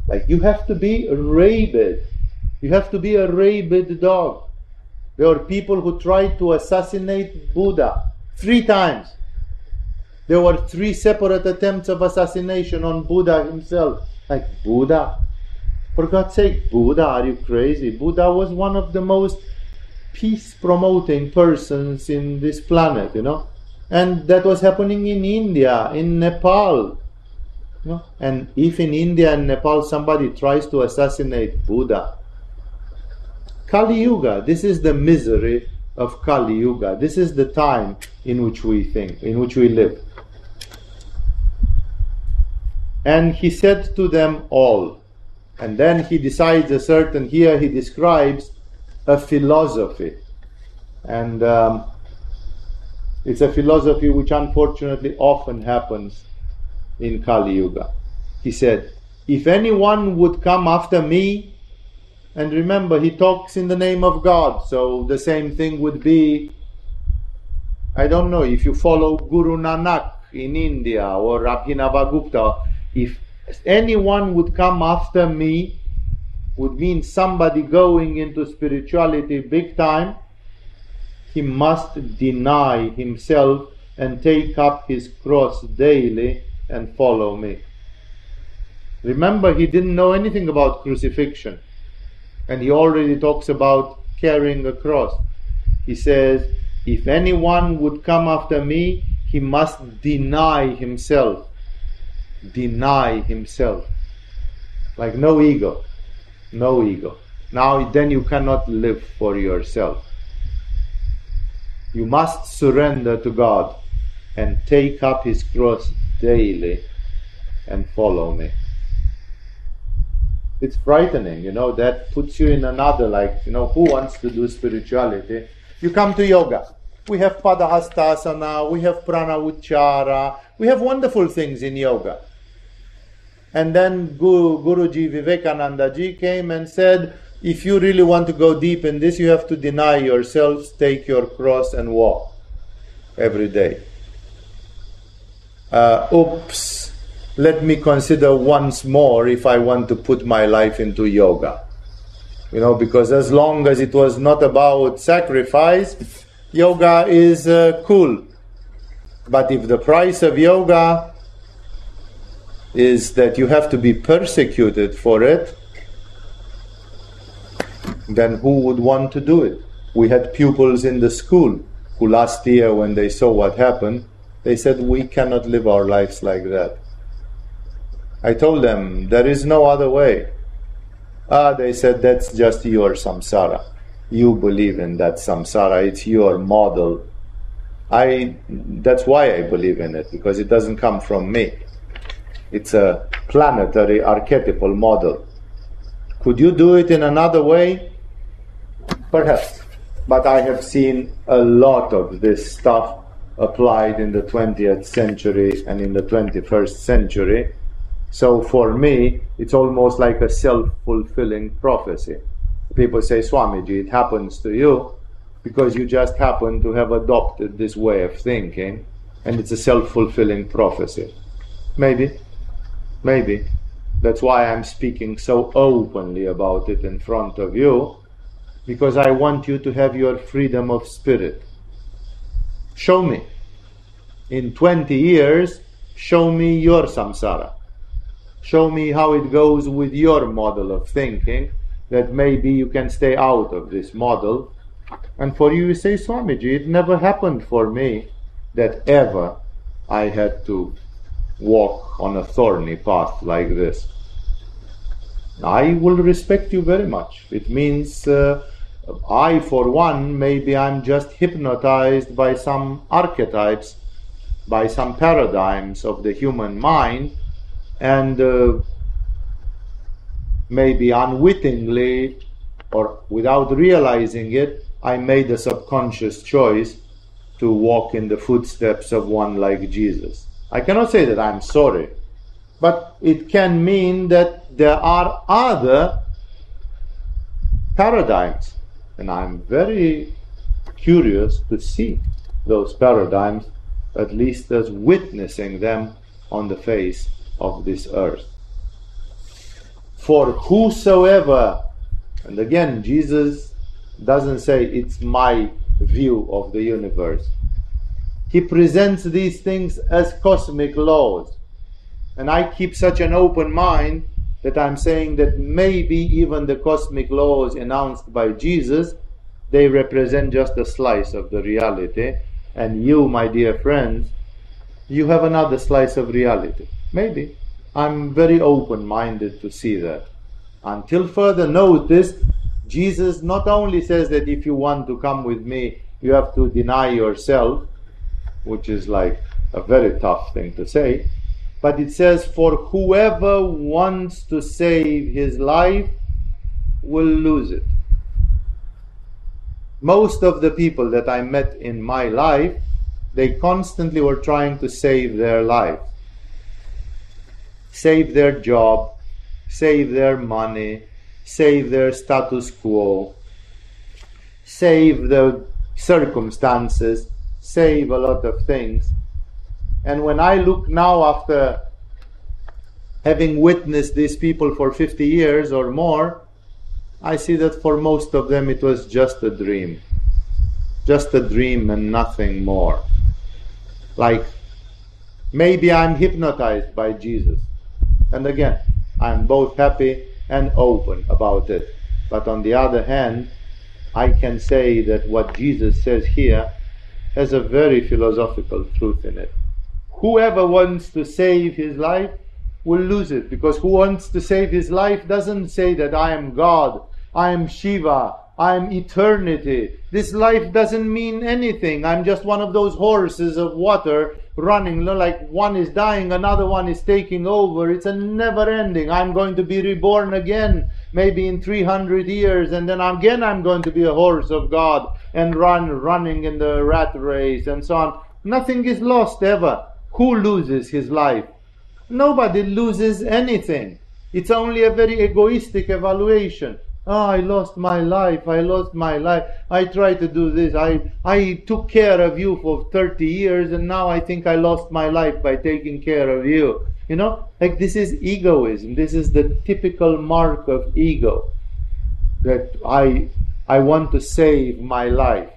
Speaker 1: Like, you have to be rabid. You have to be a rabid dog. There were people who tried to assassinate Buddha three times. There were three separate attempts of assassination on Buddha himself. Like, Buddha? For God's sake, Buddha, are you crazy? Buddha was one of the most peace promoting persons in this planet, you know? And that was happening in India, in Nepal. And if in India and Nepal somebody tries to assassinate Buddha, Kali Yuga, this is the misery of Kali Yuga. This is the time in which we think, in which we live. And he said to them all. And then he decides a certain, here he describes a philosophy. And um, it's a philosophy which unfortunately often happens in Kali Yuga. He said, If anyone would come after me, and remember, he talks in the name of God, so the same thing would be I don't know, if you follow Guru Nanak in India or Abhinavagupta, if anyone would come after me, would mean somebody going into spirituality big time, he must deny himself and take up his cross daily and follow me. Remember, he didn't know anything about crucifixion, and he already talks about carrying a cross. He says, If anyone would come after me, he must deny himself deny himself. Like no ego. No ego. Now then you cannot live for yourself. You must surrender to God and take up his cross daily and follow me. It's frightening, you know, that puts you in another, like, you know, who wants to do spirituality? You come to yoga. We have Padahastasana, we have Prana Uchara, we have wonderful things in yoga. And then Guru, Guruji Vivekananda ji came and said, if you really want to go deep in this, you have to deny yourselves, take your cross and walk every day. Uh, oops, let me consider once more if I want to put my life into yoga. You know, because as long as it was not about sacrifice, yoga is uh, cool. But if the price of yoga is that you have to be persecuted for it, then who would want to do it? We had pupils in the school who last year, when they saw what happened, they said, We cannot live our lives like that. I told them, There is no other way. Ah, they said, That's just your samsara. You believe in that samsara, it's your model. I, that's why I believe in it, because it doesn't come from me. It's a planetary archetypal model. Could you do it in another way? Perhaps. But I have seen a lot of this stuff applied in the 20th century and in the 21st century. So for me, it's almost like a self fulfilling prophecy. People say, Swamiji, it happens to you because you just happen to have adopted this way of thinking, and it's a self fulfilling prophecy. Maybe, maybe. That's why I'm speaking so openly about it in front of you, because I want you to have your freedom of spirit. Show me. In 20 years, show me your samsara. Show me how it goes with your model of thinking, that maybe you can stay out of this model. And for you, you say, Swamiji, it never happened for me that ever I had to walk on a thorny path like this. I will respect you very much. It means uh, I, for one, maybe I'm just hypnotized by some archetypes, by some paradigms of the human mind, and uh, maybe unwittingly or without realizing it, I made a subconscious choice to walk in the footsteps of one like Jesus. I cannot say that I'm sorry, but it can mean that there are other paradigms, and I'm very curious to see those paradigms, at least as witnessing them on the face of this earth. For whosoever, and again, Jesus doesn't say it's my view of the universe. He presents these things as cosmic laws. And I keep such an open mind that I'm saying that maybe even the cosmic laws announced by Jesus, they represent just a slice of the reality. And you, my dear friends, you have another slice of reality. Maybe. I'm very open minded to see that. Until further notice, Jesus not only says that if you want to come with me, you have to deny yourself, which is like a very tough thing to say. But it says, For whoever wants to save his life will lose it. Most of the people that I met in my life, they constantly were trying to save their life, save their job, save their money, save their status quo, save the circumstances, save a lot of things. And when I look now after having witnessed these people for 50 years or more, I see that for most of them it was just a dream. Just a dream and nothing more. Like, maybe I'm hypnotized by Jesus. And again, I'm both happy and open about it. But on the other hand, I can say that what Jesus says here has a very philosophical truth in it. Whoever wants to save his life will lose it because who wants to save his life doesn't say that I am God, I am Shiva, I am eternity. This life doesn't mean anything. I'm just one of those horses of water running. Like one is dying, another one is taking over. It's a never ending. I'm going to be reborn again, maybe in 300 years, and then again I'm going to be a horse of God and run, running in the rat race and so on. Nothing is lost ever. Who loses his life? Nobody loses anything. It's only a very egoistic evaluation. Oh, I lost my life. I lost my life. I tried to do this. I, I took care of you for 30 years and now I think I lost my life by taking care of you. You know, like this is egoism. This is the typical mark of ego. That I, I want to save my life.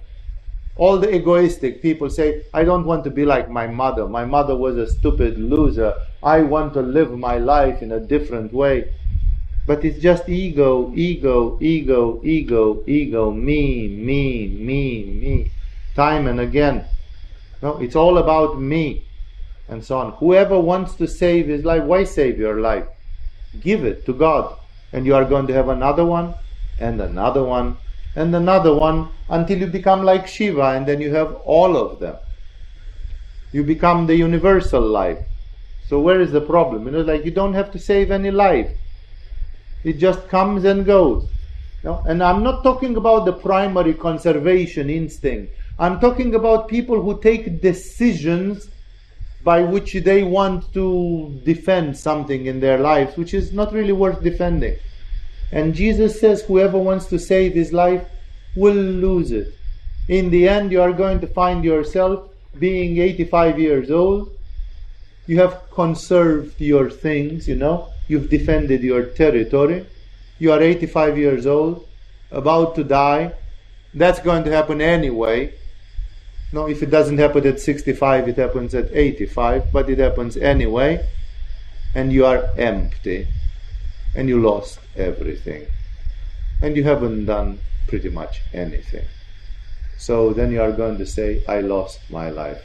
Speaker 1: All the egoistic people say, I don't want to be like my mother. My mother was a stupid loser. I want to live my life in a different way. But it's just ego, ego, ego, ego, ego, me, me, me, me, time and again. No, it's all about me and so on. Whoever wants to save his life, why save your life? Give it to God. And you are going to have another one, and another one, and another one until you become like Shiva, and then you have all of them. You become the universal life. So where is the problem? You know, like you don't have to save any life. It just comes and goes. No? And I'm not talking about the primary conservation instinct. I'm talking about people who take decisions by which they want to defend something in their lives, which is not really worth defending. And Jesus says, whoever wants to save his life will lose it. In the end, you are going to find yourself being 85 years old. You have conserved your things, you know, you've defended your territory you are 85 years old, about to die. That's going to happen anyway. No, if it doesn't happen at 65, it happens at 85, but it happens anyway. And you are empty. And you lost everything. And you haven't done pretty much anything. So then you are going to say, I lost my life.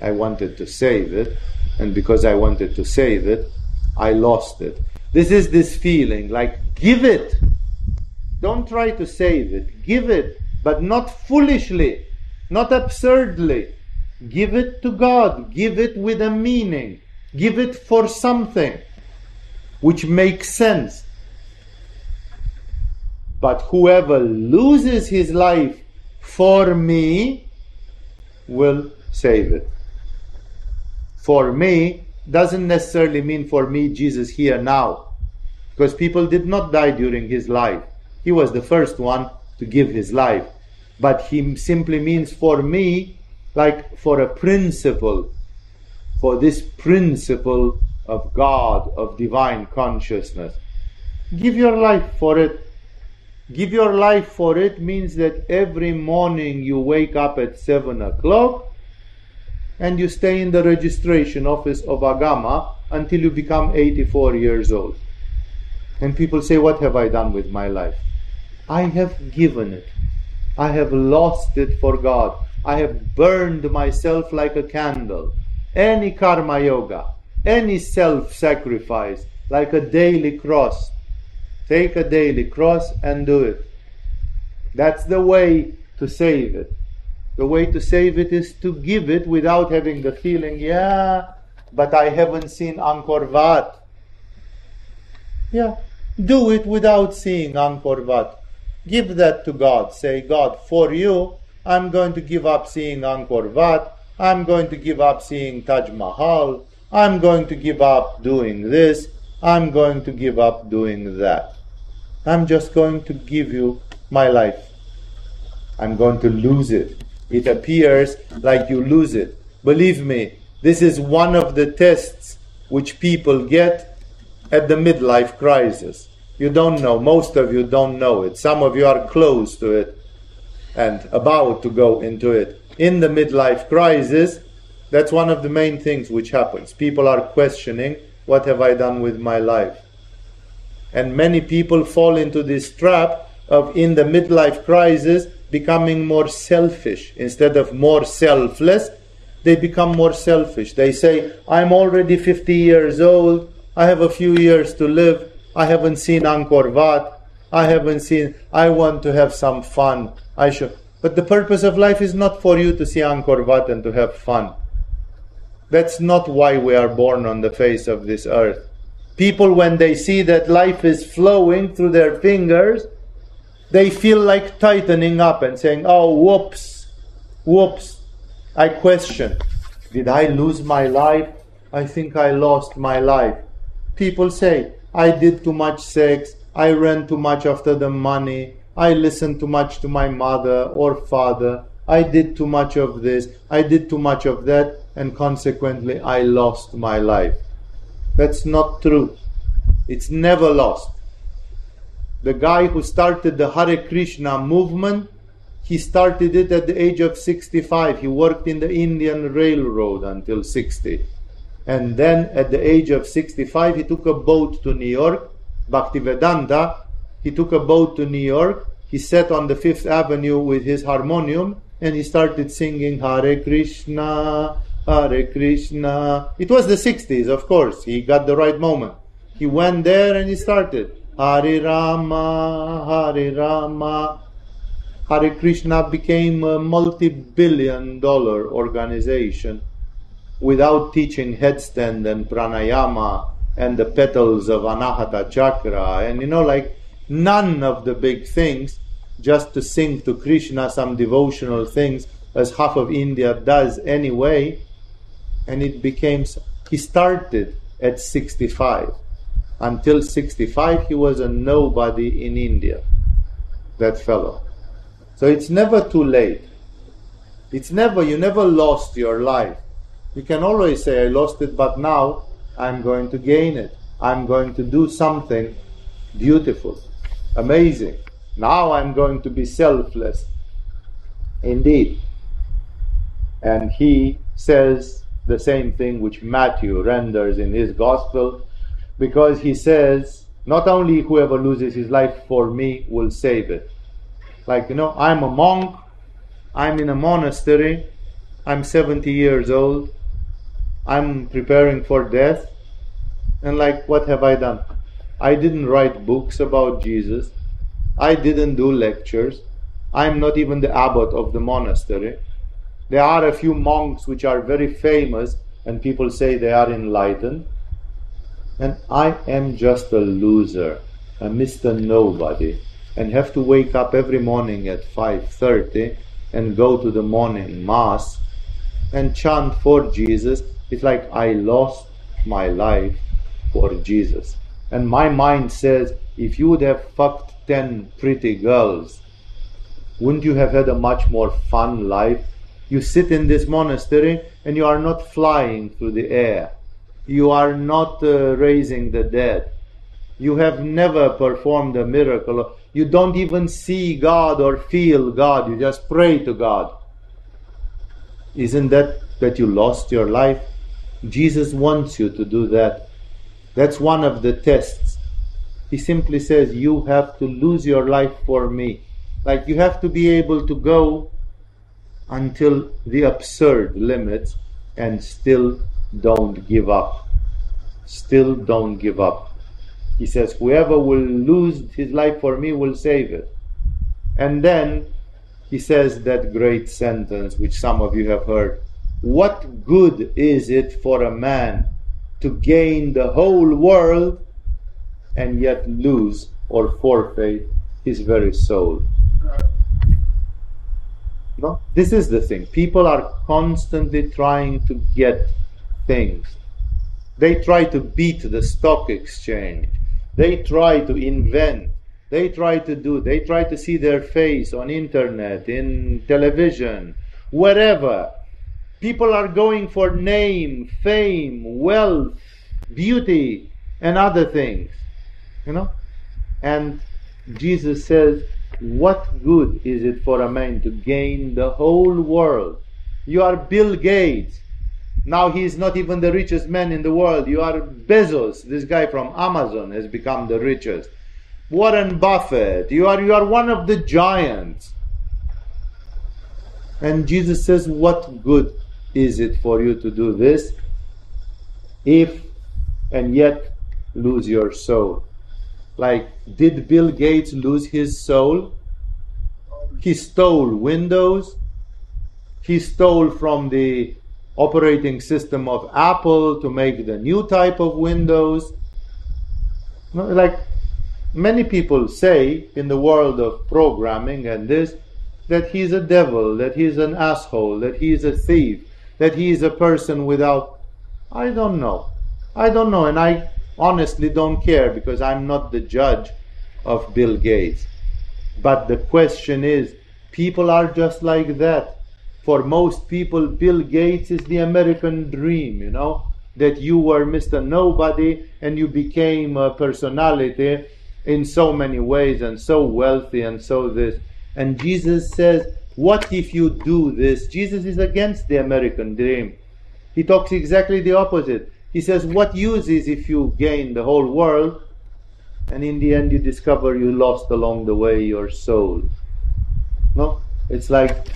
Speaker 1: I wanted to save it, and because I wanted to save it, I lost it. This is this feeling like give it. Don't try to save it. Give it, but not foolishly, not absurdly. Give it to God. Give it with a meaning. Give it for something which makes sense. But whoever loses his life for me will save it. For me doesn't necessarily mean for me, Jesus, here now. Because people did not die during his life. He was the first one to give his life. But he simply means for me, like for a principle, for this principle of God, of divine consciousness. Give your life for it. Give your life for it means that every morning you wake up at 7 o'clock and you stay in the registration office of Agama until you become 84 years old. And people say, What have I done with my life? I have given it. I have lost it for God. I have burned myself like a candle. Any karma yoga, any self sacrifice, like a daily cross. Take a daily cross and do it. That's the way to save it. The way to save it is to give it without having the feeling, yeah, but I haven't seen Angkor Wat. Yeah, do it without seeing Angkor Wat. Give that to God. Say, God, for you, I'm going to give up seeing Angkor Wat. I'm going to give up seeing Taj Mahal. I'm going to give up doing this. I'm going to give up doing that. I'm just going to give you my life. I'm going to lose it it appears like you lose it. Believe me, this is one of the tests which people get at the midlife crisis. You don't know, most of you don't know it. Some of you are close to it and about to go into it. In the midlife crisis, that's one of the main things which happens. People are questioning, what have I done with my life? And many people fall into this trap of in the midlife crisis becoming more selfish. Instead of more selfless they become more selfish. They say i'm already 50 years old. I have a few years to live. I haven't seen angkor wat. I haven't seen i want to have some fun. I should but the purpose of life is not for you to see angkor wat and to have fun that's not why we are born on the face of this earth people when they see that life is flowing through their fingers they feel like tightening up and saying, oh, whoops, whoops. I question, did I lose my life? I think I lost my life. People say, I did too much sex, I ran too much after the money, I listened too much to my mother or father, I did too much of this, I did too much of that, and consequently I lost my life. That's not true. It's never lost the guy who started the Hare Krishna movement, he started it at the age of 65. He worked in the Indian Railroad until 60. And then at the age of 65, he took a boat to New York, Bhaktivedanta. He took a boat to New York. He sat on the Fifth Avenue with his harmonium and he started singing Hare Krishna, Hare Krishna. It was the 60s, of course. He got the right moment. He went there and he started. Hare Rama, Hare Rama. Hare Krishna became a multi billion dollar organization without teaching headstand and pranayama and the petals of Anahata Chakra, and you know, like none of the big things, just to sing to Krishna some devotional things, as half of India does anyway. And it became, he started at 65. Until 65, he was a nobody in India, that fellow. So it's never too late. It's never, you never lost your life. You can always say, I lost it, but now I'm going to gain it. I'm going to do something beautiful, amazing. Now I'm going to be selfless. Indeed. And he says the same thing which Matthew renders in his gospel, because he says, Not only whoever loses his life for me will save it. Like, you know, I'm a monk, I'm in a monastery, I'm 70 years old, I'm preparing for death. And like, what have I done? I didn't write books about Jesus. I didn't do lectures. I'm not even the abbot of the monastery. There are a few monks which are very famous, and people say they are enlightened. And I am just a loser, a Mr. Nobody, and have to wake up every morning at 5:30 and go to the morning mass and chant for Jesus it's like I lost my life for Jesus. And my mind says, if you would have fucked 10 pretty girls, wouldn't you have had a much more fun life? You sit in this monastery and you are not flying through the air. You are not uh, raising the dead. You have never performed a miracle. You don't even see God or feel God. You just pray to God. Isn't that that you lost your life? Jesus wants you to do that. That's one of the tests. He simply says, You have to lose your life for me. Like you have to be able to go until the absurd limits and still don't give up. Still don't give up. He says, Whoever will lose his life for me will save it. And then he says that great sentence which some of you have heard what good is it for a man to gain the whole world and yet lose or forfeit his very soul? Uh, No? This is the thing. People are constantly trying to get things. They try to beat the stock exchange. They try to invent. They try to do. They try to see their face on internet, in television, wherever People are going for name, fame, wealth, beauty, and other things. You know? And Jesus says, What good is it for a man to gain the whole world? You are Bill Gates. Now he is not even the richest man in the world. You are Bezos. This guy from Amazon has become the richest. Warren Buffett. You are you are one of the giants. And Jesus says, What good is it for you to do this if and yet lose your soul? Like, did Bill Gates lose his soul? He stole Windows. He stole from the operating system of Apple to make the new type of Windows. Like many people say in the world of programming and this, that he's a devil, that he's an asshole, that he's a thief, that he is a person without. I don't know. I don't know, and I honestly don't care because I'm not the judge of Bill Gates. But the question is people are just like that. For most people, Bill Gates is the American dream, you know, that you were Mr. Nobody and you became a personality in so many ways and so wealthy and so this. And Jesus says, what if you do this? Jesus is against the American dream. He talks exactly the opposite. He says, What use is if you gain the whole world and in the end you discover you lost along the way your soul? No? It's like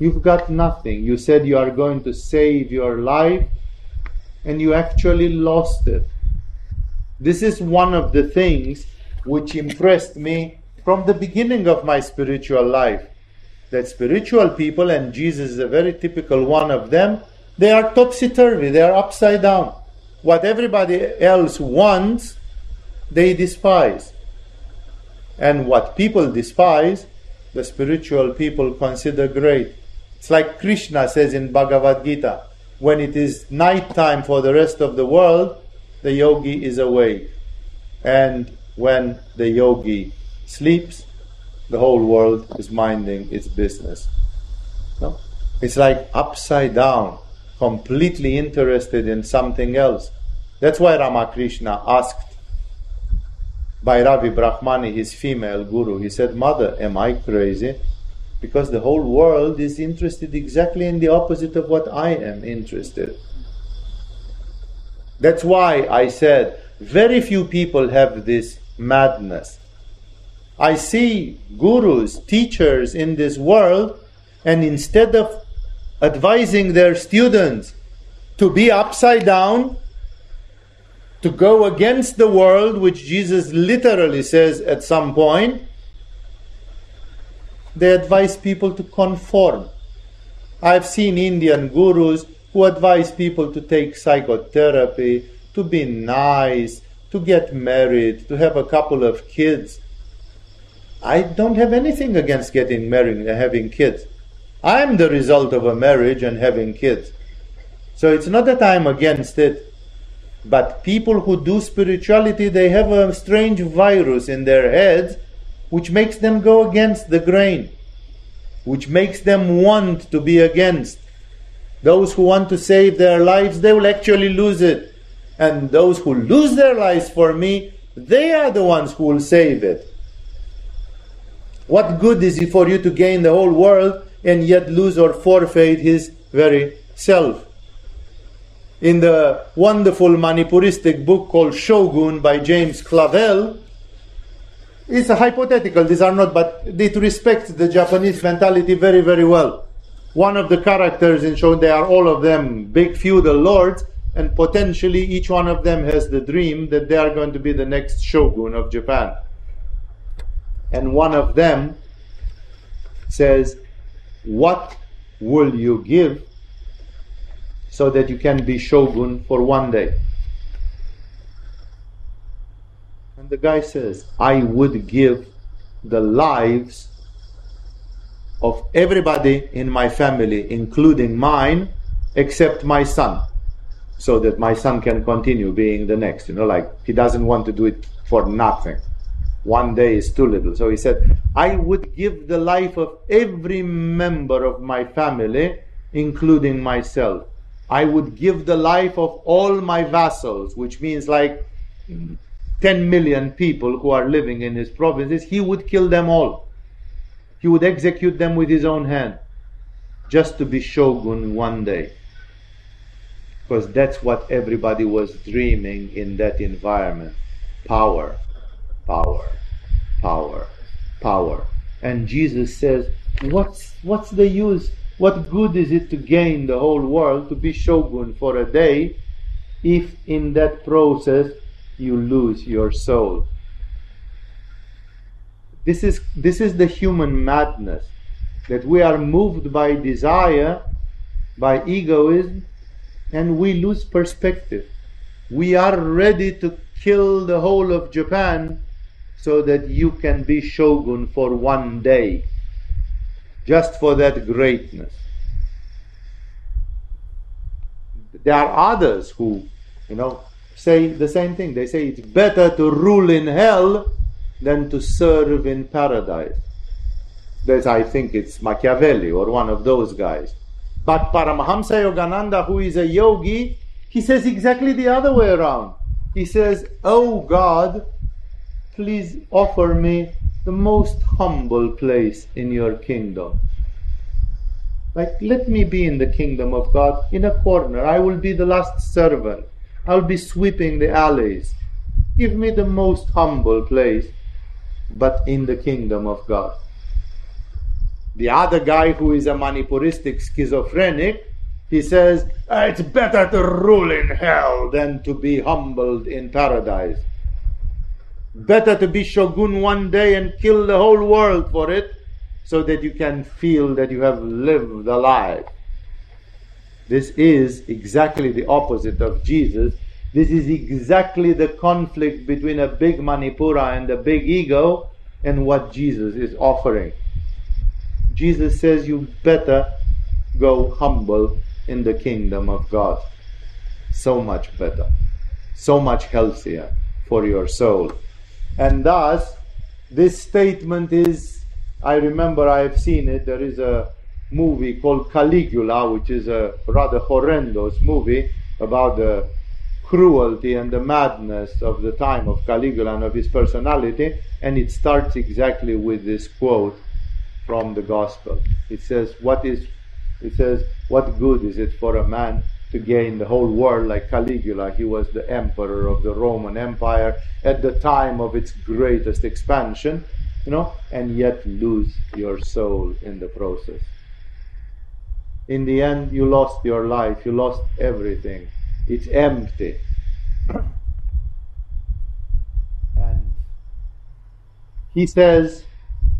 Speaker 1: you've got nothing. You said you are going to save your life and you actually lost it. This is one of the things which impressed me from the beginning of my spiritual life that spiritual people, and Jesus is a very typical one of them, they are topsy turvy, they are upside down. what everybody else wants, they despise. And what people despise, the spiritual people consider great. It's like Krishna says in Bhagavad Gita when it is night time for the rest of the world, the yogi is awake. And when the yogi sleeps, the whole world is minding its business. No? It's like upside down, completely interested in something else. That's why Ramakrishna asked Bhairavi Brahmani, his female guru, he said, Mother, am I crazy? Because the whole world is interested exactly in the opposite of what I am interested. That's why I said very few people have this madness. I see gurus, teachers in this world, and instead of advising their students to be upside down, to go against the world, which Jesus literally says at some point, they advise people to conform. I've seen Indian gurus who advise people to take psychotherapy, to be nice, to get married, to have a couple of kids. I don't have anything against getting married and having kids. I'm the result of a marriage and having kids. So it's not that I'm against it. But people who do spirituality, they have a strange virus in their heads which makes them go against the grain, which makes them want to be against. Those who want to save their lives, they will actually lose it. And those who lose their lives for me, they are the ones who will save it. What good is it for you to gain the whole world and yet lose or forfeit his very self? In the wonderful Manipuristic book called Shogun by James Clavell, it's a hypothetical, these are not, but it respects the Japanese mentality very, very well. One of the characters in Shogun, they are all of them big feudal lords, and potentially each one of them has the dream that they are going to be the next shogun of Japan and one of them says, What will you give so that you can be shogun for one day? And the guy says, I would give the lives of everybody in my family, including mine, except my son, so that my son can continue being the next. You know, like he doesn't want to do it for nothing one day is too little. So he said, I would give the life of every member of my family, including myself. I would give the life of all my vassals, which means like 10 million people who are living in his provinces. He would kill them all. He would execute them with his own hand, just to be shogun one day. Because that's what everybody was dreaming in that environment power power, power, power. And Jesus says, what's, what's the use? What good is it to gain the whole world, to be shogun for a day, if in that process you lose your soul? This is, this is the human madness that we are moved by desire, by egoism, and we lose perspective. We are ready to kill the whole of Japan so that you can be shogun for one day, just for that greatness. There are others who, you know, say the same thing. They say it's better to rule in hell than to serve in paradise. That's, I think it's Machiavelli or one of those guys. But Paramahamsa Yogananda, who is a yogi, he says exactly the other way around. He says, Oh God, please offer me the most humble place in your kingdom. Like, let me be in the kingdom of God in a corner. I will be the last servant. I'll be sweeping the alleys. Give me the most humble place, but in the kingdom of God. The other guy who is a Manipuristic schizophrenic, he says, ah, it's better to rule in hell than to be humbled in paradise. Better to be shogun one day and kill the whole world for it so that you can feel that you have lived a life. This is exactly the opposite of Jesus This is exactly the conflict between a big Manipura and a big ego and what Jesus is offering. Jesus says you better go humble in the kingdom of God. So much better, so much healthier for your soul. And thus, this statement is, I remember I have seen it, there is a movie called Caligula, which is a rather horrendous movie about the cruelty and the madness of the time of Caligula and of his personality, and it starts exactly with this quote from the gospel. It says, What is it says, What good is it for a man to gain the whole world like Caligula? He was the emperor of the Roman Empire at the time of its greatest expansion, you know, and yet lose your soul in the process. In the end, you lost your life, you lost everything. It's empty. and he says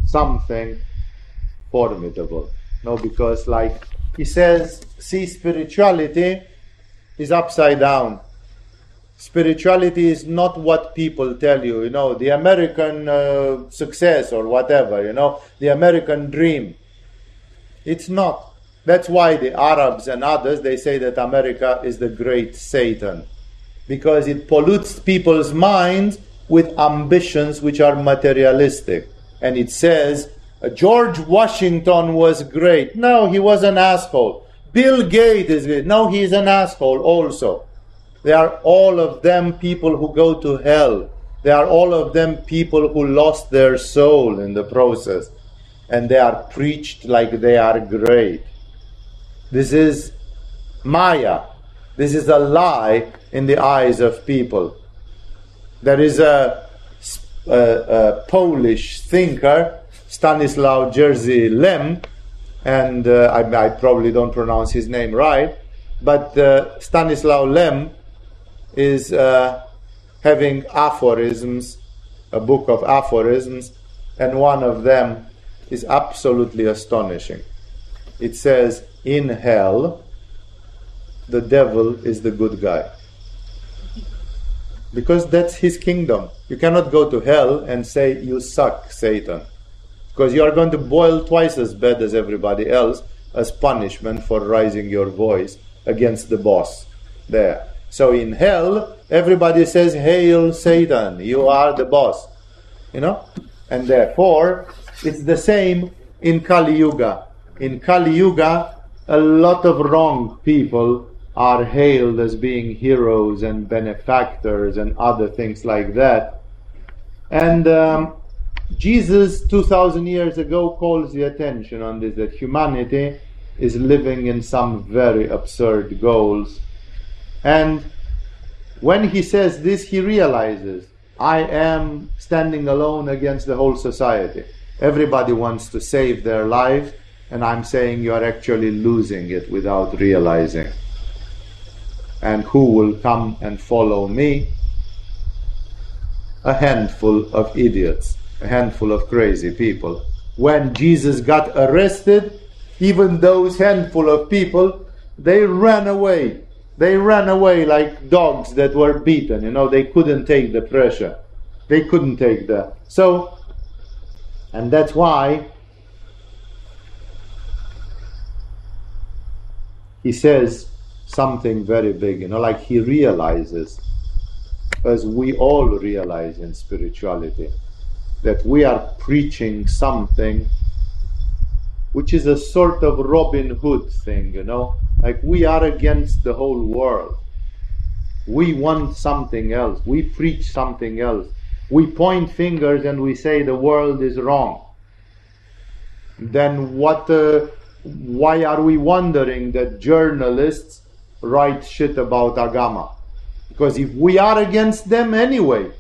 Speaker 1: something formidable. No, because like he says, see, spirituality is upside down. Spirituality is not what people tell you, you know, the American uh, success or whatever, you know, the American dream. It's not. That's why the Arabs and others they say that America is the great Satan because it pollutes people's minds with ambitions which are materialistic. And it says Uh, George Washington was great. No, he was an asshole. Bill Gates is great. No, he is an asshole also. They are all of them people who go to hell. They are all of them people who lost their soul in the process. And they are preached like they are great. This is Maya. This is a lie in the eyes of people. There is a, a, uh, a Polish thinker, Stanislaw Jerzy Lem, and uh, I, I, probably don't pronounce his name right, but uh, Stanislaw Lem is uh, having aphorisms, a book of aphorisms, and one of them is absolutely astonishing. It says, in hell, the devil is the good guy. Because that's his kingdom. You cannot go to hell and say, You suck, Satan. Because you are going to boil twice as bad as everybody else as punishment for raising your voice against the boss there. So in hell, everybody says, Hail Satan, you are the boss. You know? And therefore, it's the same in Kali Yuga. In Kali Yuga, a lot of wrong people are hailed as being heroes and benefactors and other things like that. And um, Jesus, 2000 years ago, calls the attention on this that humanity is living in some very absurd goals. And when he says this, he realizes I am standing alone against the whole society. Everybody wants to save their life, and I'm saying you are actually losing it without realizing. And who will come and follow me? A handful of idiots, a handful of crazy people. When Jesus got arrested, even those handful of people, they ran away. They ran away like dogs that were beaten. You know, they couldn't take the pressure. They couldn't take the. So, and that's why he says something very big, you know, like he realizes, as we all realize in spirituality, that we are preaching something which is a sort of Robin Hood thing, you know, like we are against the whole world. We want something else. We preach something else. We point fingers and we say the world is wrong. Then what? Uh, why are we wondering that journalists write shit about Agama? Because if we are against them anyway,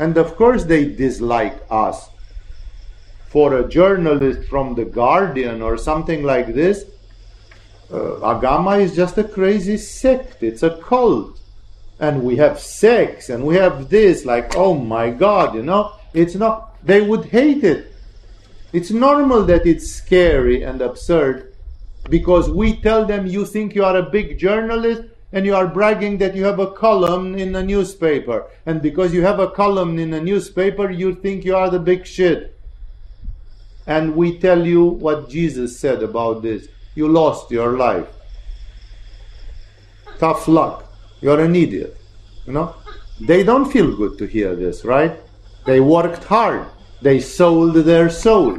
Speaker 1: and of course they dislike us, for a journalist from The Guardian or something like this, uh, Agama is just a crazy sect, it's a cult. And we have sex and we have this, like, oh my god, you know, it's not, they would hate it. It's normal that it's scary and absurd because we tell them you think you are a big journalist and you are bragging that you have a column in a newspaper. And because you have a column in a newspaper, you think you are the big shit. And we tell you what Jesus said about this. You lost your life. Tough luck. You're an idiot. You know? They don't feel good to hear this, right? They worked hard. They sold their soul.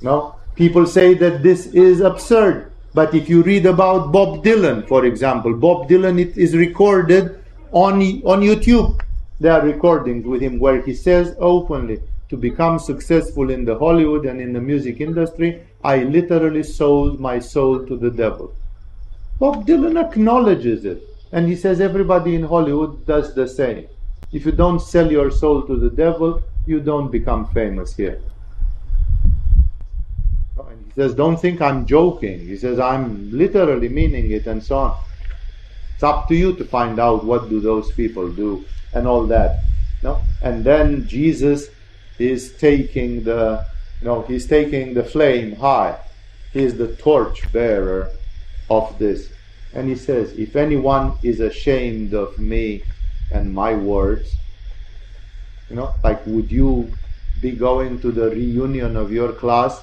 Speaker 1: No? People say that this is absurd. But if you read about Bob Dylan, for example, Bob Dylan it is recorded on, on YouTube. There are recordings with him where he says openly, to become successful in the Hollywood and in the music industry, I literally sold my soul to the devil. Bob Dylan acknowledges it. And he says everybody in Hollywood does the same. If you don't sell your soul to the devil, you don't become famous here. Says, Don't think I'm joking. He says, I'm literally meaning it and so on. It's up to you to find out what do those people do and all that. No? And then Jesus is taking the you know, he's taking the flame high. He is the torch bearer of this. And he says, If anyone is ashamed of me and my words, you know, like would you be going to the reunion of your class?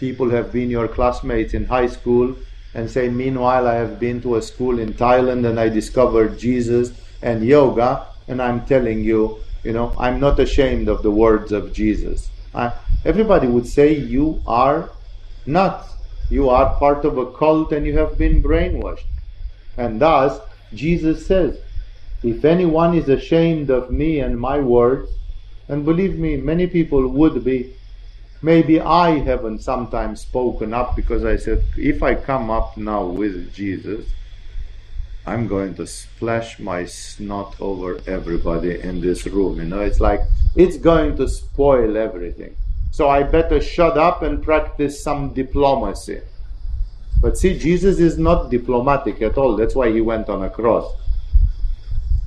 Speaker 1: People have been your classmates in high school and say, Meanwhile, I have been to a school in Thailand and I discovered Jesus and yoga, and I'm telling you, you know, I'm not ashamed of the words of Jesus. I, everybody would say you are nuts. You are part of a cult and you have been brainwashed. And thus, Jesus says, If anyone is ashamed of me and my words, and believe me, many people would be. Maybe I haven't sometimes spoken up because I said, if I come up now with Jesus, I'm going to splash my snot over everybody in this room. You know, it's like it's going to spoil everything. So I better shut up and practice some diplomacy. But see, Jesus is not diplomatic at all. That's why he went on a cross.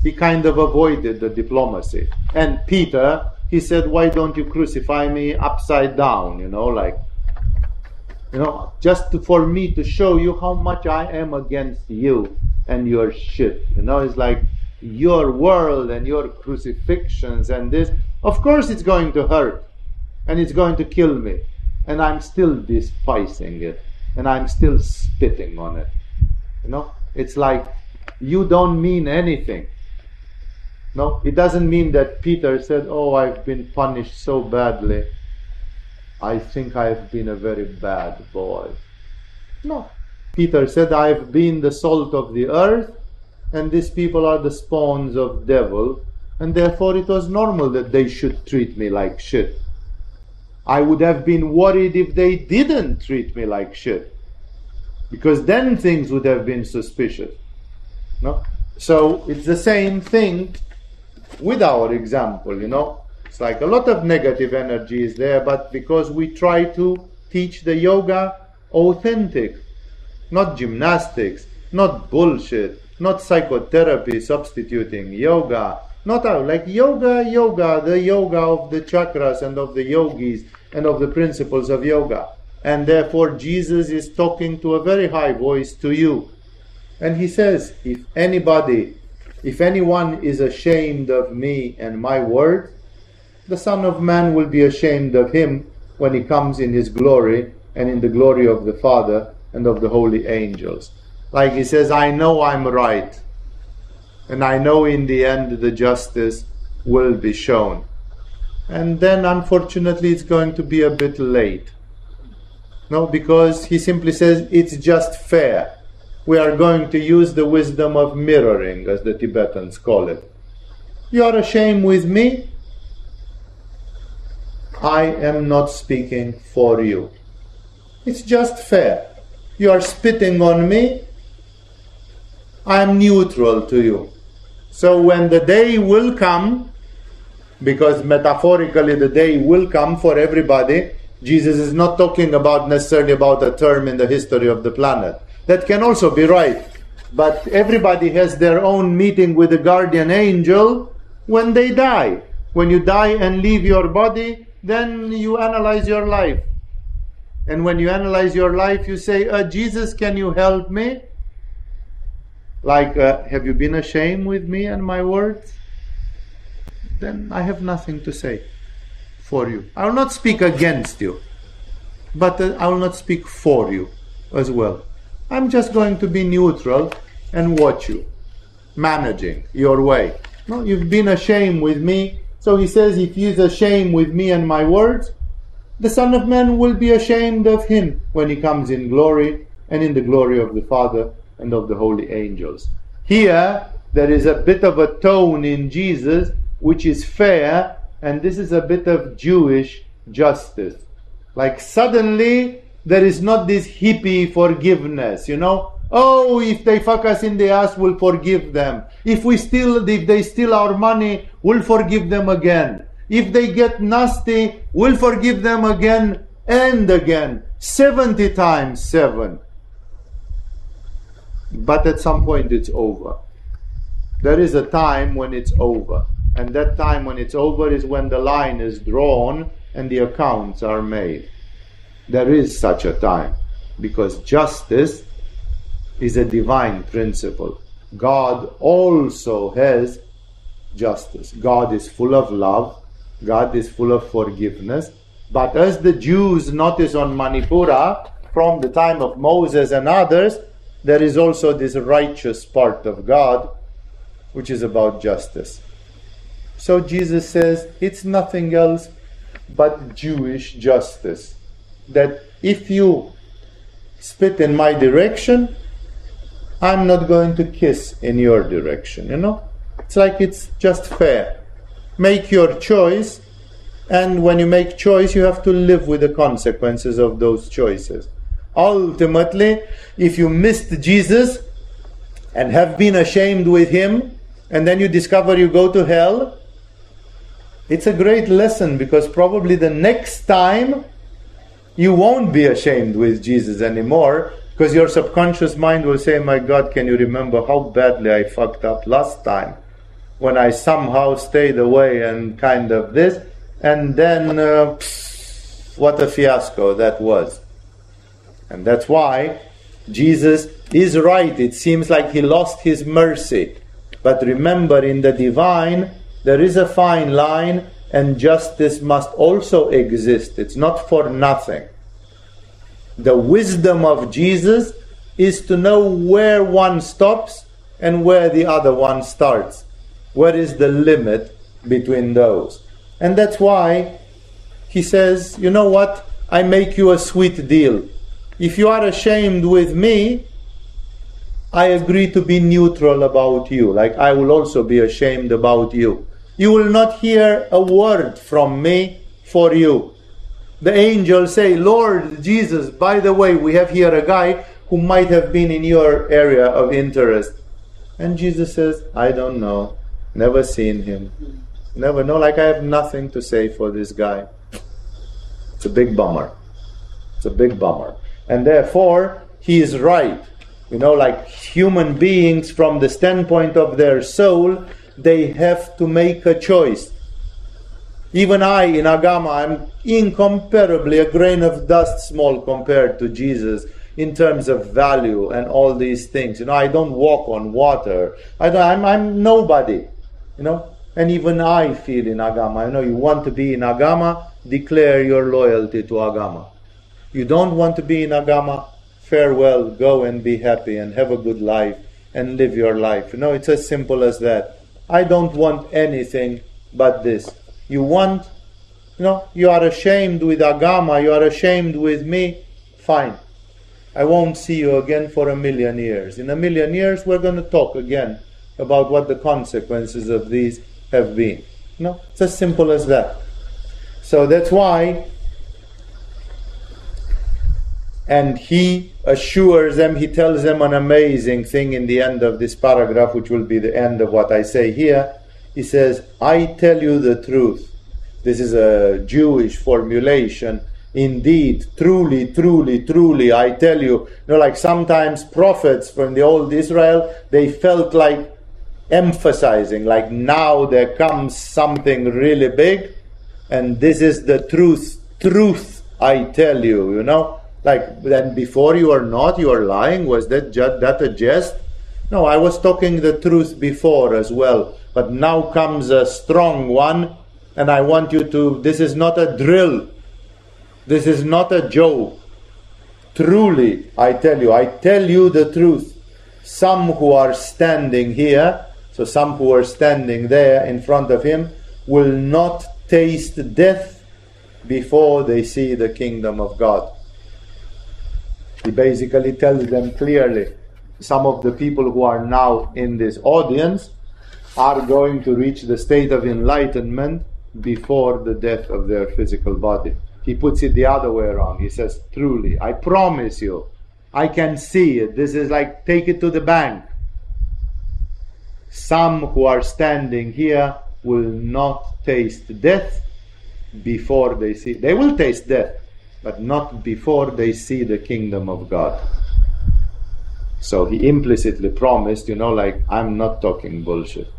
Speaker 1: He kind of avoided the diplomacy. And Peter, he said, Why don't you crucify me upside down? You know, like, you know, just to, for me to show you how much I am against you and your shit. You know, it's like your world and your crucifixions and this. Of course, it's going to hurt and it's going to kill me. And I'm still despising it and I'm still spitting on it. You know, it's like you don't mean anything. No, it doesn't mean that Peter said, Oh, I've been punished so badly. I think I've been a very bad boy. No. Peter said, I've been the salt of the earth, and these people are the spawns of devil, and therefore it was normal that they should treat me like shit. I would have been worried if they didn't treat me like shit. Because then things would have been suspicious. No? So it's the same thing with our example, you know. It's like a lot of negative energy is there, but because we try to teach the yoga authentic, not gymnastics, not bullshit, not psychotherapy substituting yoga, not our, like yoga, yoga, the yoga of the chakras and of the yogis and of the principles of yoga. And therefore, Jesus is talking to a very high voice to you. And he says, if anybody, if anyone is ashamed of me and my word, the Son of Man will be ashamed of him when he comes in his glory and in the glory of the Father and of the holy angels. Like he says, I know I'm right. And I know in the end the justice will be shown. And then unfortunately it's going to be a bit late. No, because he simply says it's just fair. We are going to use the wisdom of mirroring, as the Tibetans call it. You are ashamed with me? I am not speaking for you. It's just fair. You are spitting on me? I am neutral to you. So when the day will come, because metaphorically the day will come for everybody, Jesus is not talking about necessarily about a term in the history of the planet. That can also be right. But everybody has their own meeting with the guardian angel when they die. When you die and leave your body, then you analyze your life. And when you analyze your life, you say, uh, Jesus, can you help me? like, uh, Have you been ashamed with me and my words? Then I have nothing to say for you. I will not speak against you, but uh, I will not speak for you as well. I'm just going to be neutral and watch you managing your way. No, you've been ashamed with me. So he says, if he is ashamed with me and my words, the Son of Man will be ashamed of him when he comes in glory and in the glory of the Father and of the holy angels. Here, there is a bit of a tone in Jesus which is fair, and this is a bit of Jewish justice. Like suddenly, there is not this hippie forgiveness, you know? Oh, if they fuck us in the ass, we'll forgive them. If we steal, if they steal our money, we'll forgive them again. If they get nasty, we'll forgive them again and again. 70 times 7. But at some point it's over. There is a time when it's over. And that time when it's over is when the line is drawn and the accounts are made. There is such a time because justice is a divine principle. God also has justice. God is full of love, God is full of forgiveness. But as the Jews notice on Manipura from the time of Moses and others, there is also this righteous part of God which is about justice. So Jesus says it's nothing else but Jewish justice. That if you spit in my direction, I'm not going to kiss in your direction, you know? It's like it's just fair. Make your choice, and when you make choice, you have to live with the consequences of those choices. Ultimately, if you missed Jesus and have been ashamed with him, and then you discover you go to hell, it's a great lesson because probably the next time you won't be ashamed with Jesus anymore because your subconscious mind will say, My God, can you remember how badly I fucked up last time when I somehow stayed away and kind of this? And then, uh, what a fiasco that was. And that's why Jesus is right. It seems like he lost his mercy. But remember, in the divine, there is a fine line, and justice must also exist. It's not for nothing. The wisdom of Jesus is to know where one stops and where the other one starts. Where is the limit between those? And that's why he says, You know what? I make you a sweet deal. If you are ashamed with me, I agree to be neutral about you. Like I will also be ashamed about you. You will not hear a word from me for you. The angels say, Lord Jesus, by the way, we have here a guy who might have been in your area of interest. And Jesus says, I don't know. Never seen him. Never know. Like I have nothing to say for this guy. It's a big bummer. It's a big bummer. And therefore, he is right. You know, like human beings, from the standpoint of their soul, they have to make a choice. Even I, in Agama, I'm incomparably a grain of dust small compared to Jesus in terms of value and all these things. You know, I don't walk on water. I don't, I'm, I'm nobody. You know, and even I feel in Agama. I know you want to be in Agama, declare your loyalty to Agama. You don't want to be in Agama, farewell, go and be happy and have a good life and live your life. You know, it's as simple as that. I don't want anything but this. You want, you know, you are ashamed with Agama, you are ashamed with me, fine. I won't see you again for a million years. In a million years, we're going to talk again about what the consequences of these have been. Know, it's as simple as that. So that's why and he assures them, he tells them an amazing thing in the end of this paragraph, which will be the end of what I say here. He says, I tell you the truth. This is a Jewish formulation. Indeed, truly, truly, truly, I tell you. You know, like sometimes prophets from the old Israel, they felt like emphasizing, like now there comes something really big, and this is the truth. Truth, I tell you, you know like then before you are not, you are lying. Was that just, that a jest? No, I was talking the truth before as well, but now comes a strong one, and I want you to. This is not a drill, this is not a joke. Truly, I tell you, I tell you the truth. Some who are standing here, so some who are standing there in front of him, will not taste death before they see the kingdom of God. He basically tells them clearly some of the people who are now in this audience are going to reach the state of enlightenment before the death of their physical body. He puts it the other way around. He says, Truly, I promise you, I can see it. This is like take it to the bank. Some who are standing here will not taste death before they see. They will taste death, but not before they see the kingdom of God. So he implicitly promised, you know, like, I'm not talking bullshit.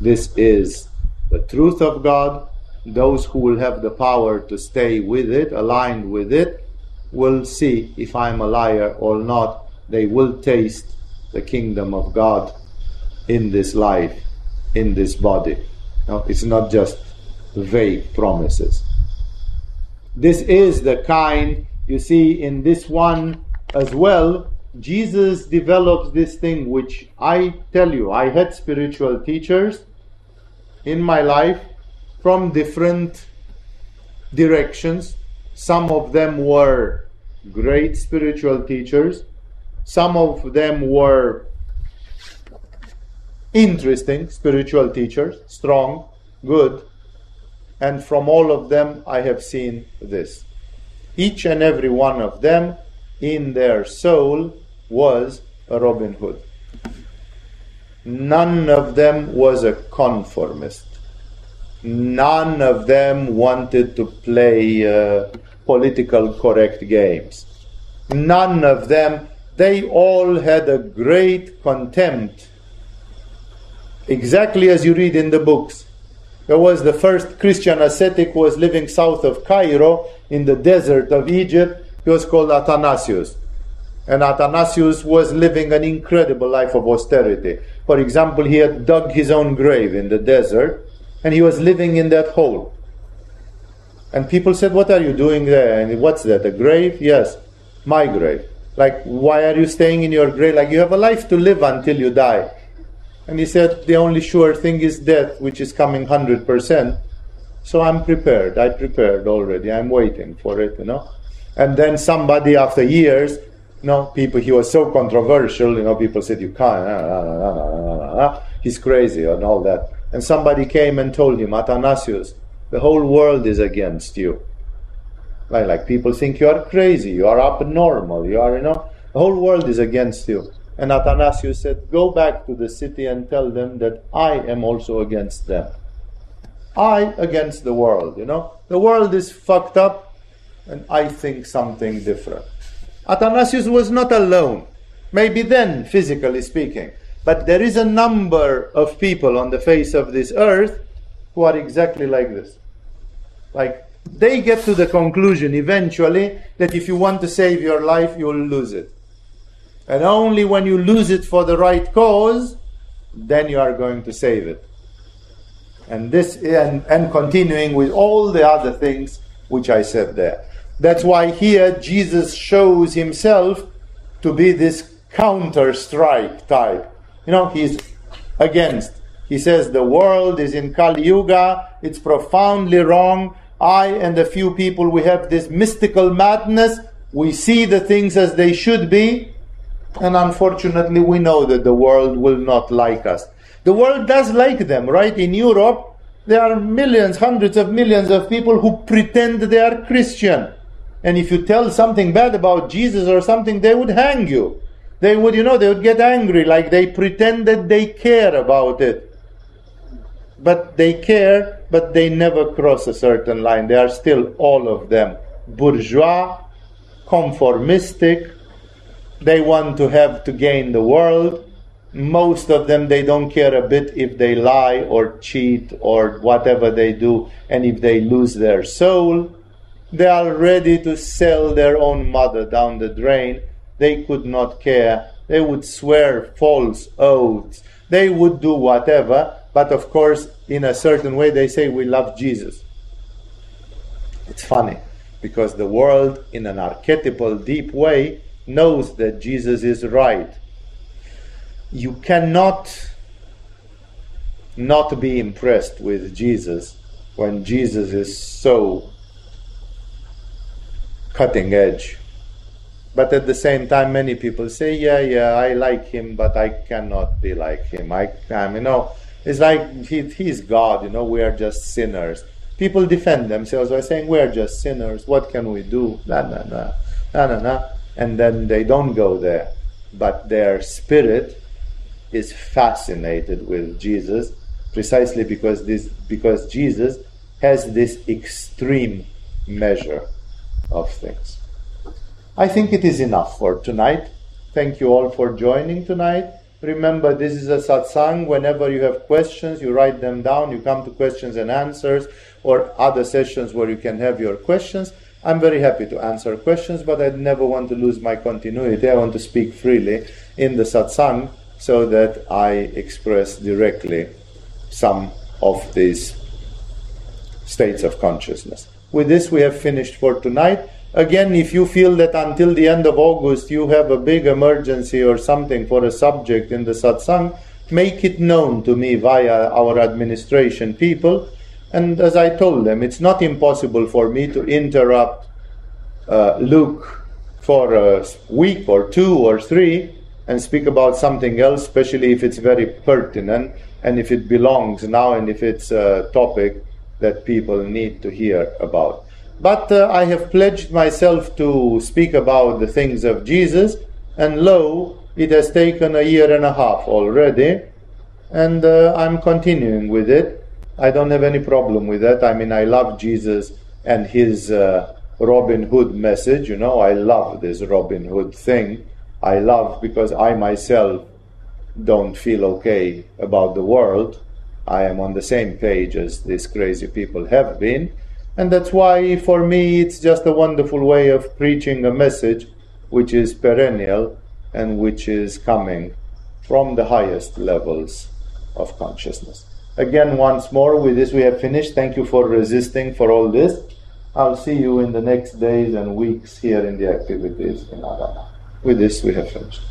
Speaker 1: This is the truth of God. Those who will have the power to stay with it, aligned with it, will see if I'm a liar or not. They will taste the kingdom of God in this life, in this body. No, it's not just vague promises. This is the kind, you see, in this one as well, Jesus develops this thing which I tell you, I had spiritual teachers in my life from different directions. Some of them were great spiritual teachers, some of them were interesting spiritual teachers, strong, good, and from all of them I have seen this. Each and every one of them in their soul was a Robin Hood. None of them was a conformist. None of them wanted to play uh, political correct games. None of them, they all had a great contempt. Exactly as you read in the books. There was the first Christian ascetic who was living south of Cairo in the desert of Egypt. He was called Athanasius. And Athanasius was living an incredible life of austerity. For example, he had dug his own grave in the desert and he was living in that hole. And people said, What are you doing there? And what's that? A grave? Yes, my grave. Like, why are you staying in your grave? Like, you have a life to live until you die. And he said, The only sure thing is death, which is coming 100%. So I'm prepared. I prepared already. I'm waiting for it, you know. And then somebody, after years, you know, people, he was so controversial, you know, people said, You can't, ah, ah, ah, he's crazy, and all that. And somebody came and told him, Athanasius, the whole world is against you. Like, like people think you are crazy, you are abnormal, you are, you know, the whole world is against you. And Athanasius said, Go back to the city and tell them that I am also against them. I against the world, you know. The world is fucked up, and I think something different. Athanasius was not alone, maybe then, physically speaking, but there is a number of people on the face of this earth who are exactly like this. Like, they get to the conclusion eventually that if you want to save your life, you'll lose it. And only when you lose it for the right cause, then you are going to save it. And this and, and continuing with all the other things which I said there. That's why here Jesus shows himself to be this counter strike type. You know, he's against. He says the world is in Kali Yuga, it's profoundly wrong. I and a few people, we have this mystical madness. We see the things as they should be, and unfortunately, we know that the world will not like us. The world does like them, right? In Europe, there are millions, hundreds of millions of people who pretend they are Christian. And if you tell something bad about Jesus or something, they would hang you. They would, you know, they would get angry, like they pretend that they care about it. But they care, but they never cross a certain line. They are still all of them bourgeois, conformistic, they want to have to gain the world. Most of them, they don't care a bit if they lie or cheat or whatever they do, and if they lose their soul. They are ready to sell their own mother down the drain. They could not care They would swear false oaths. They would do whatever, but of course, in a certain way, they say, We love Jesus. It's funny because the world, in an archetypal, deep way, knows that Jesus is right. You cannot not be impressed with Jesus when Jesus is so cutting edge. But at the same time, many people say, "Yeah, yeah, I like him, but I cannot be like him. I can, you know." It's like he, he's God, you know. We are just sinners. People defend themselves by saying, "We are just sinners. What can we do?" Nah, nah, nah, nah, nah, nah. And then they don't go there, but their spirit is fascinated with Jesus precisely because this because Jesus has this extreme measure of things. I think it is enough for tonight. Thank you all for joining tonight. Remember, this is a satsang. Whenever you have questions, you write them down. You come to questions and answers or other sessions where you can have your questions. I'm very happy to answer questions, but I never want to lose my continuity. I want to speak freely in the satsang so that I express directly some of these states of consciousness. With this, we have finished for tonight. Again, if you feel that until the end of August you have a big emergency or something for a subject in the satsang, make it known to me via our administration people. And as I told them, it's not impossible for me to interrupt uh, Luke for a week or two or three and speak about something else, especially if it's very pertinent and if it belongs now and if it's a topic that people need to hear about. But uh, I have pledged myself to speak about the things of Jesus, and lo, it has taken a year and a half already, and uh, I'm continuing with it. I don't have any problem with that. I mean, I love Jesus and his uh, Robin Hood message. You know, I love this Robin Hood thing. I love because I myself don't feel okay about the world. I am on the same page as these crazy people have been. And that's why, for me, it's just a wonderful way of preaching a message which is perennial and which is coming from the highest levels of consciousness. Again, once more, with this we have finished. Thank you for resisting for all this. I'll see you in the next days and weeks here in the activities in. With this, we have finished.